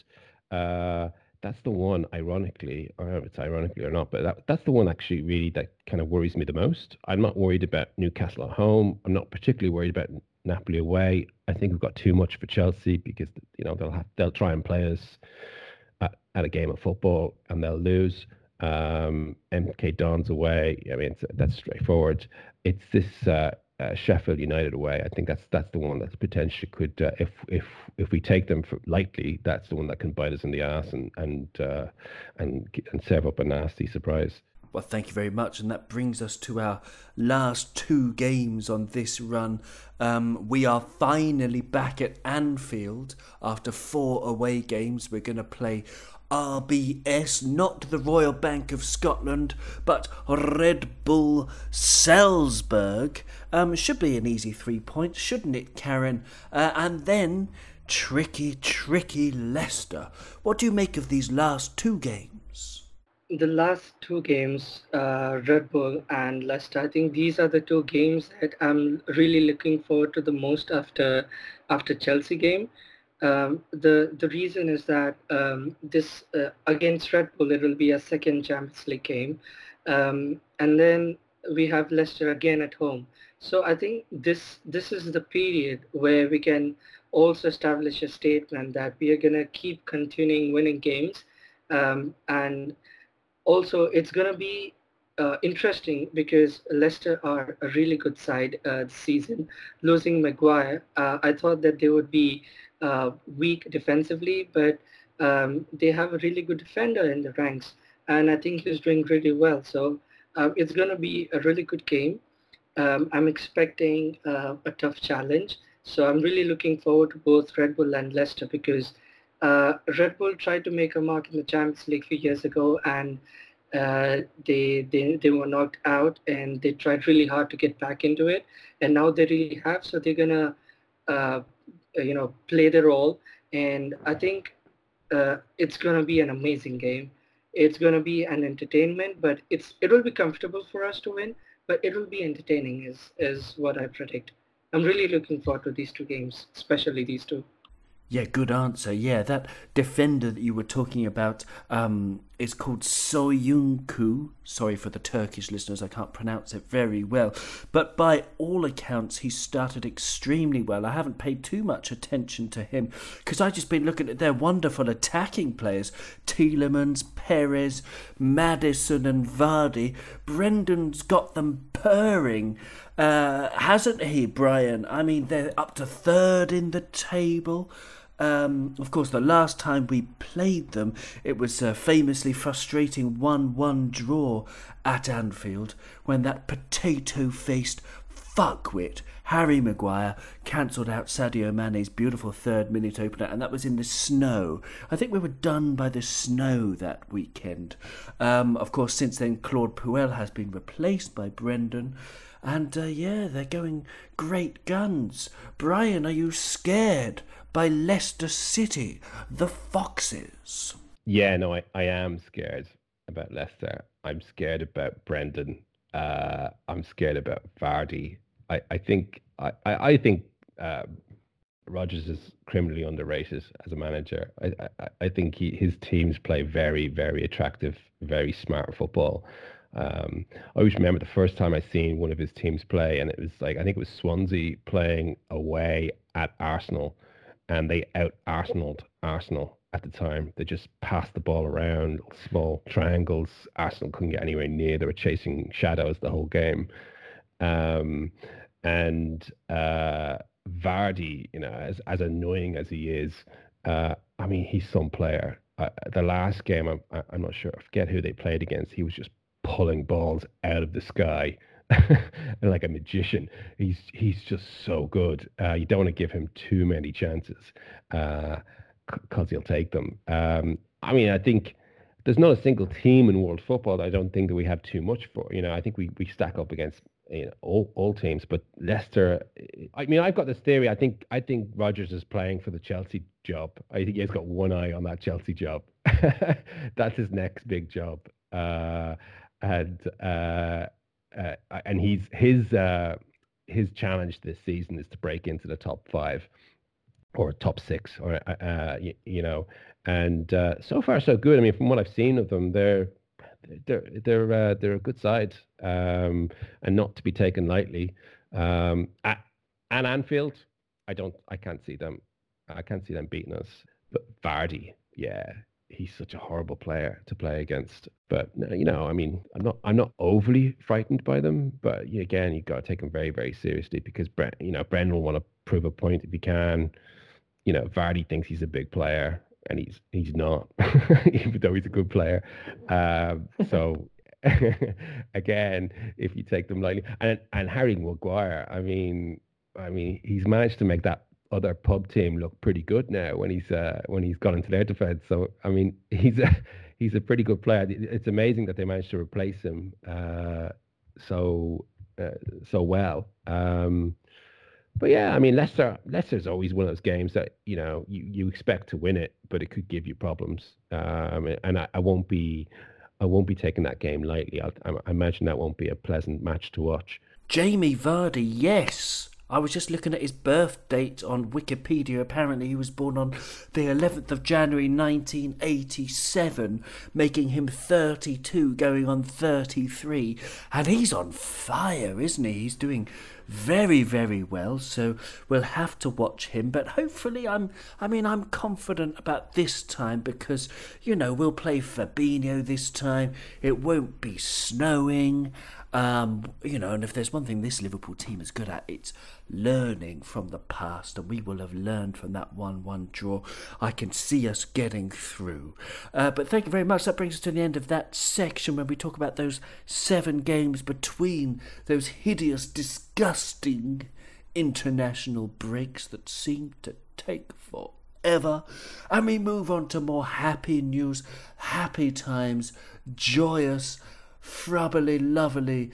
Uh, that's the one, ironically, I don't know if it's ironically or not, but that, that's the one actually really that kind of worries me the most. I'm not worried about Newcastle at home. I'm not particularly worried about Napoli away. I think we've got too much for Chelsea because you know they'll have they'll try and play us at, at a game of football and they'll lose. Um, MK Dons away. I mean, that's straightforward. It's this uh, uh, Sheffield United away. I think that's that's the one that's potentially could uh, if if if we take them for, lightly, that's the one that can bite us in the ass and and uh, and and serve up a nasty surprise. Well, thank you very much, and that brings us to our last two games on this run. Um, we are finally back at Anfield after four away games. We're going to play RBS, not the Royal Bank of Scotland, but Red Bull Salzburg. Um, should be an easy three points, shouldn't it, Karen? Uh, and then tricky, tricky Leicester. What do you make of these last two games? The last two games, uh, Red Bull and Leicester. I think these are the two games that I'm really looking forward to the most after after Chelsea game. Um, the the reason is that um, this uh, against Red Bull it will be a second Champions League game, um, and then we have Leicester again at home. So I think this this is the period where we can also establish a statement that we are gonna keep continuing winning games, um, and also it's gonna be uh, interesting because Leicester are a really good side uh, this season. Losing Maguire, uh, I thought that they would be uh, weak defensively, but um, they have a really good defender in the ranks, and I think he's doing really well. So uh, it's going to be a really good game. Um, I'm expecting uh, a tough challenge. So I'm really looking forward to both Red Bull and Leicester because uh, Red Bull tried to make a mark in the Champions League a few years ago and uh, they, they they were knocked out and they tried really hard to get back into it and now they really have so they're gonna uh, you know, play the role. And I think uh, it's to be an amazing game. It's to be an entertainment, but it's it will be comfortable for us to win, but it will be entertaining is is what I predict. I'm really looking forward to these two games, especially these two. Yeah, good answer. Yeah, that defender that you were talking about um, is called Soyuncu. Sorry for the Turkish listeners, I can't pronounce it very well. But by all accounts, he started extremely well. I haven't paid too much attention to him because I've just been looking at their wonderful attacking players Tielemans, Perez, Maddison, and Vardy. Brendan's got them purring. Uh, hasn't he, Brian? I mean, they're up to third in the table. Um, of course, the last time we played them, it was a famously frustrating 1 1 draw at Anfield when that potato faced fuckwit Harry Maguire cancelled out Sadio Mane's beautiful third minute opener, and that was in the snow. I think we were done by the snow that weekend. Um, of course, since then, Claude Puel has been replaced by Brendan. And uh, yeah, they're going great guns. Brian, are you scared by Leicester City, the Foxes? Yeah, no, I, I am scared about Leicester. I'm scared about Brendan. Uh, I'm scared about Vardy. I, I think I, I think uh, Rodgers is criminally underrated as a manager. I, I, I think he, his teams play very, very attractive, very smart football. Um, I always remember the first time I seen one of his teams play, and it was like I think it was Swansea playing away at Arsenal, and they out Arsenaled Arsenal at the time. They just passed the ball around small triangles. Arsenal couldn't get anywhere near. They were chasing shadows the whole game. Um, and uh, Vardy, you know, as as annoying as he is, uh, I mean, he's some player. Uh, the last game, I'm I'm not sure. I forget who they played against. He was just pulling balls out of the sky like a magician. He's he's just so good. Uh, you don't want to give him too many chances because uh, he'll take them. Um, I mean, I think there's not a single team in world football that I don't think that we have too much for. You know, I think we, we stack up against you know, all, all teams, but Leicester. I mean, I've got this theory. I think I think Rodgers is playing for the Chelsea job. I think he's got one eye on that Chelsea job. That's his next big job. Uh, and uh, uh, and he's his uh, his challenge this season is to break into the top five or top six, or uh, uh, you, you, know. And uh, so far, so good. I mean, from what I've seen of them, they're they're they're they're a good side, um, and not to be taken lightly. Um, at, at Anfield, I don't, I can't see them. I can't see them beating us. But Vardy, yeah, he's such a horrible player to play against. But you know, I mean, I'm not I'm not overly frightened by them, but again, you've got to take them very very seriously because Brent, you know, Brendan will want to prove a point if he can. You know, Vardy thinks he's a big player, and he's he's not, even though he's a good player. Um, so. again, if you take them lightly, and and Harry Maguire, I mean, I mean, he's managed to make that other pub team look pretty good now when he's uh, when he's gone into their defense. So I mean, he's a he's a pretty good player. It's amazing that they managed to replace him uh, so uh, so well. Um, but yeah, I mean, Leicester Leicester's always one of those games that you know you, you expect to win it, but it could give you problems. Um, and I, I won't be I won't be taking that game lightly. I, I imagine that won't be a pleasant match to watch. Jamie Vardy, yes. I was just looking at his birth date on Wikipedia. Apparently, he was born on the 11th of January 1987, making him 32, going on 33. And he's on fire, isn't he? He's doing very, very well. So we'll have to watch him. But hopefully, I'm. I mean, I'm confident about this time because you know we'll play Fabinho this time. It won't be snowing. Um, you know, and if there's one thing this Liverpool team is good at, it's learning from the past, and we will have learned from that 1 1 draw. I can see us getting through. Uh, but thank you very much. That brings us to the end of that section when we talk about those seven games between those hideous, disgusting international breaks that seem to take forever. And we move on to more happy news, happy times, joyous frubbly, lovely,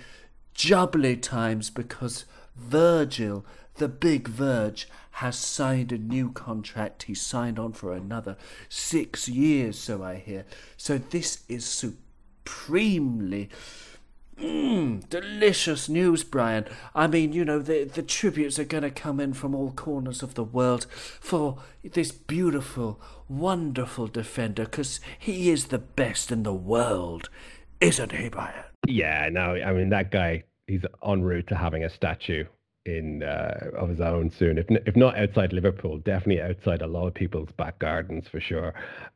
jubbly times because Virgil, the big Verge, has signed a new contract. He signed on for another six years, so I hear. So this is supremely Mmm, delicious news, Brian. I mean, you know, the, the tributes are going to come in from all corners of the world for this beautiful, wonderful defender because he is the best in the world, isn't he, Brian? Yeah, no, I mean, that guy, he's en route to having a statue in uh, of his own soon. If if not outside Liverpool, definitely outside a lot of people's back gardens for sure.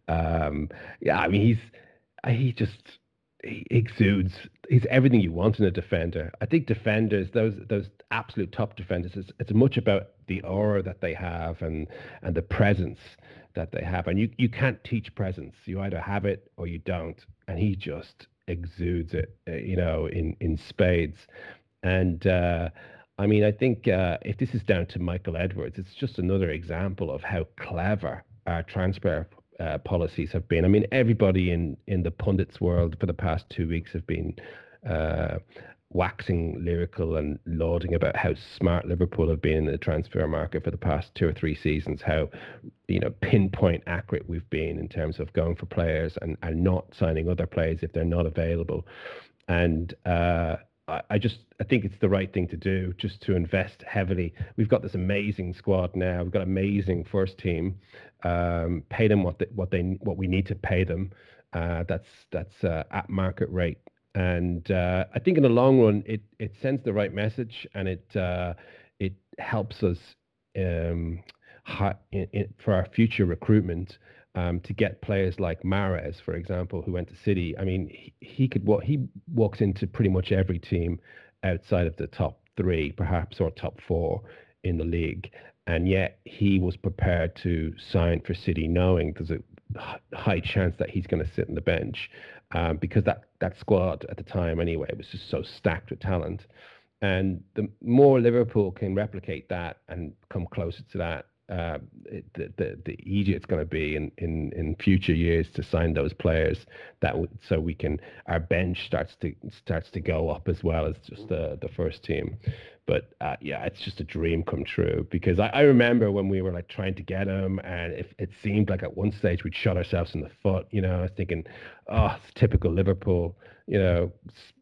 Um, yeah, I mean he's he just he exudes he's everything you want in a defender. I think defenders, those those absolute top defenders, it's, it's much about the aura that they have and and the presence that they have. And you you can't teach presence. You either have it or you don't. And he just exudes it, uh, you know, in in spades. And uh, I mean, I think uh, if this is down to Michael Edwards, it's just another example of how clever our transfer uh, policies have been. I mean, everybody in in the pundits world for the past two weeks have been uh, waxing lyrical and lauding about how smart Liverpool have been in the transfer market for the past two or three seasons, how you know pinpoint accurate we've been in terms of going for players and, and not signing other players if they're not available. And uh, I just I think it's the right thing to do, just to invest heavily. We've got this amazing squad now. We've got amazing first team. Um, pay them what they, what they what we need to pay them. Uh, that's that's uh, at market rate, and uh, I think in the long run it it sends the right message and it uh, it helps us um, in, in, for our future recruitment um, to get players like Mahrez, for example, who went to City. I mean, he, he could what he walks into pretty much every team outside of the top three, perhaps, or top four in the league, and yet he was prepared to sign for City, knowing there's a high chance that he's going to sit on the bench um, because that that squad at the time anyway was just so stacked with talent. And the more Liverpool can replicate that and come closer to that, uh, the, the the easier it's going to be in, in in future years to sign those players that w- so we can our bench starts to starts to go up as well as just the the first team. But uh, yeah it's just a dream come true because I, I remember when we were like trying to get him and it, it seemed like at one stage we'd shot ourselves in the foot you know I was thinking oh it's typical Liverpool you know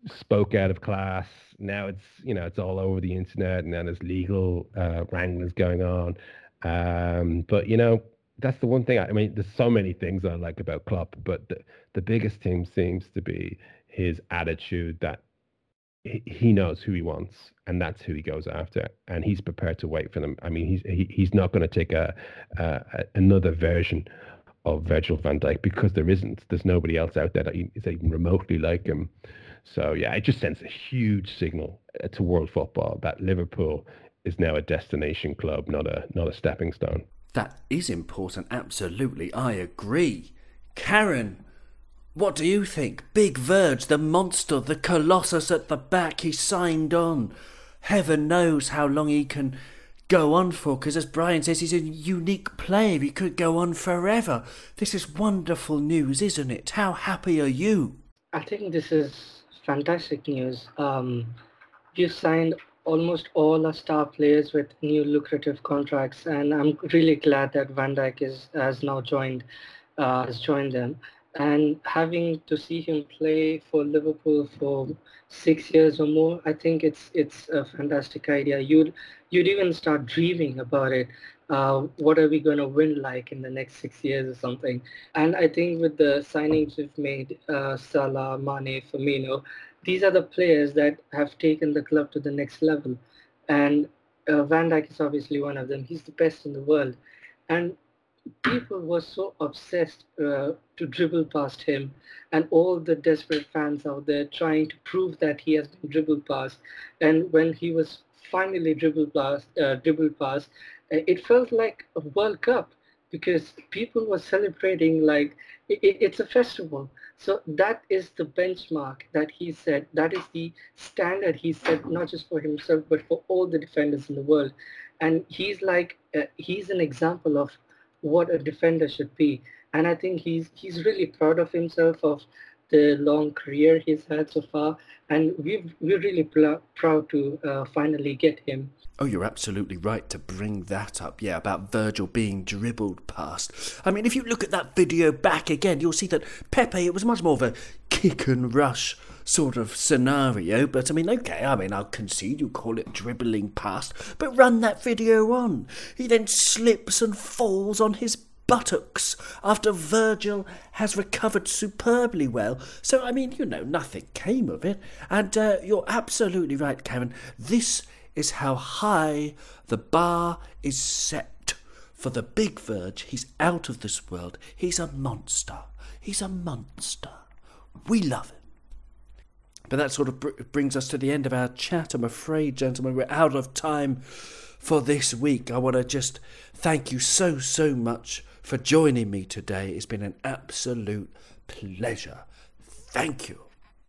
spoke out of class. Now it's you know it's all over the internet and then there's legal uh, wranglings going on um, but you know, that's the one thing. I, I, mean, there's so many things I like about Klopp, but the, the biggest thing seems to be his attitude that he, knows who he wants, and that's who he goes after, and he's prepared to wait for them. I mean, he's he, he's not going to take a, a, another version of Virgil van Dijk because there isn't. There's nobody else out there that is even remotely like him. So yeah, it just sends a huge signal uh, to world football that Liverpool is now a destination club, not a not a stepping stone. That is important, absolutely. I agree. Karen, what do you think? Big Verge, the monster, the colossus at the back, he signed on. Heaven knows how long he can go on for, because as Brian says, he's a unique player. He could go on forever. This is wonderful news, isn't it? How happy are you? I think this is fantastic news. Um, you signed almost all are star players with new lucrative contracts, and I'm really glad that Van Dijk is has now joined uh, has joined them. And having to see him play for Liverpool for six years or more, I think it's it's a fantastic idea. You'd you'd even start dreaming about it. Uh, what are we going to win like in the next six years or something? And I think with the signings we've made, uh, Salah, Mane, Firmino, these are the players that have taken the club to the next level. And uh, Van Dijk is obviously one of them. He's the best in the world. And people were so obsessed uh, to dribble past him and all the desperate fans out there trying to prove that he has been dribbled past. And when he was finally dribbled past, uh, dribbled past, uh, it felt like a World Cup because people were celebrating like it, it's a festival. So that is the benchmark that he said. That is the standard he said, not just for himself, but for all the defenders in the world. And he's like, uh, he's an example of what a defender should be. And I think he's he's really proud of himself of the long career he's had so far, and we've, we're really pl- proud to uh, finally get him. Oh, you're absolutely right to bring that up, yeah, about Virgil being dribbled past. I mean, if you look at that video back again, you'll see that Pepe, it was much more of a kick and rush sort of scenario. But I mean, okay, I mean, I'll concede you call it dribbling past, but run that video on. He then slips and falls on his buttocks after Virgil has recovered superbly well. So, I mean, you know, nothing came of it. And uh, you're absolutely right, Karen. This is how high the bar is set. For the big Verge, he's out of this world. He's a monster. He's a monster. We love him. But that sort of br- brings us to the end of our chat. I'm afraid, gentlemen, we're out of time for this week. I want to just thank you so, so much for joining me today. It's been an absolute pleasure. Thank you.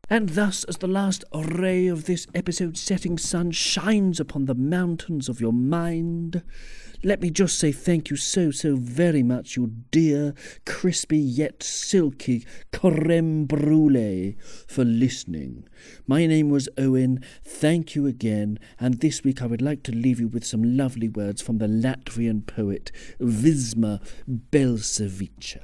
And thus, as the last ray of this episode's setting sun shines upon the mountains of your mind, let me just say thank you so, so very much, you dear, crispy yet silky creme brulee, for listening. My name was Owen. Thank you again. And this week I would like to leave you with some lovely words from the Latvian poet Vizma Belševica.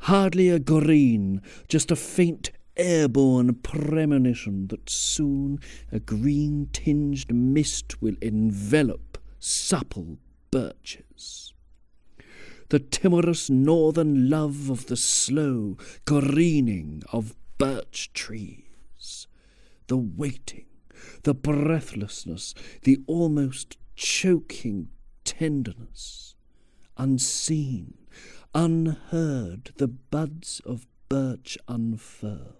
Hardly a green, just a faint airborne premonition that soon a green tinged mist will envelop supple birches. The timorous northern love of the slow greening of birch trees, the waiting, the breathlessness, the almost choking tenderness, unseen, unheard, the buds of birch unfurl.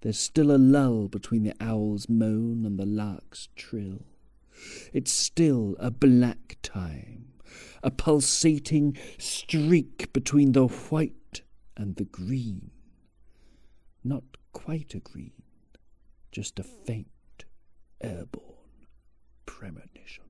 There's still a lull between the owl's moan and the lark's trill. It's still a black time, a pulsating streak between the white and the green. Not quite a green, just a faint airborne premonition.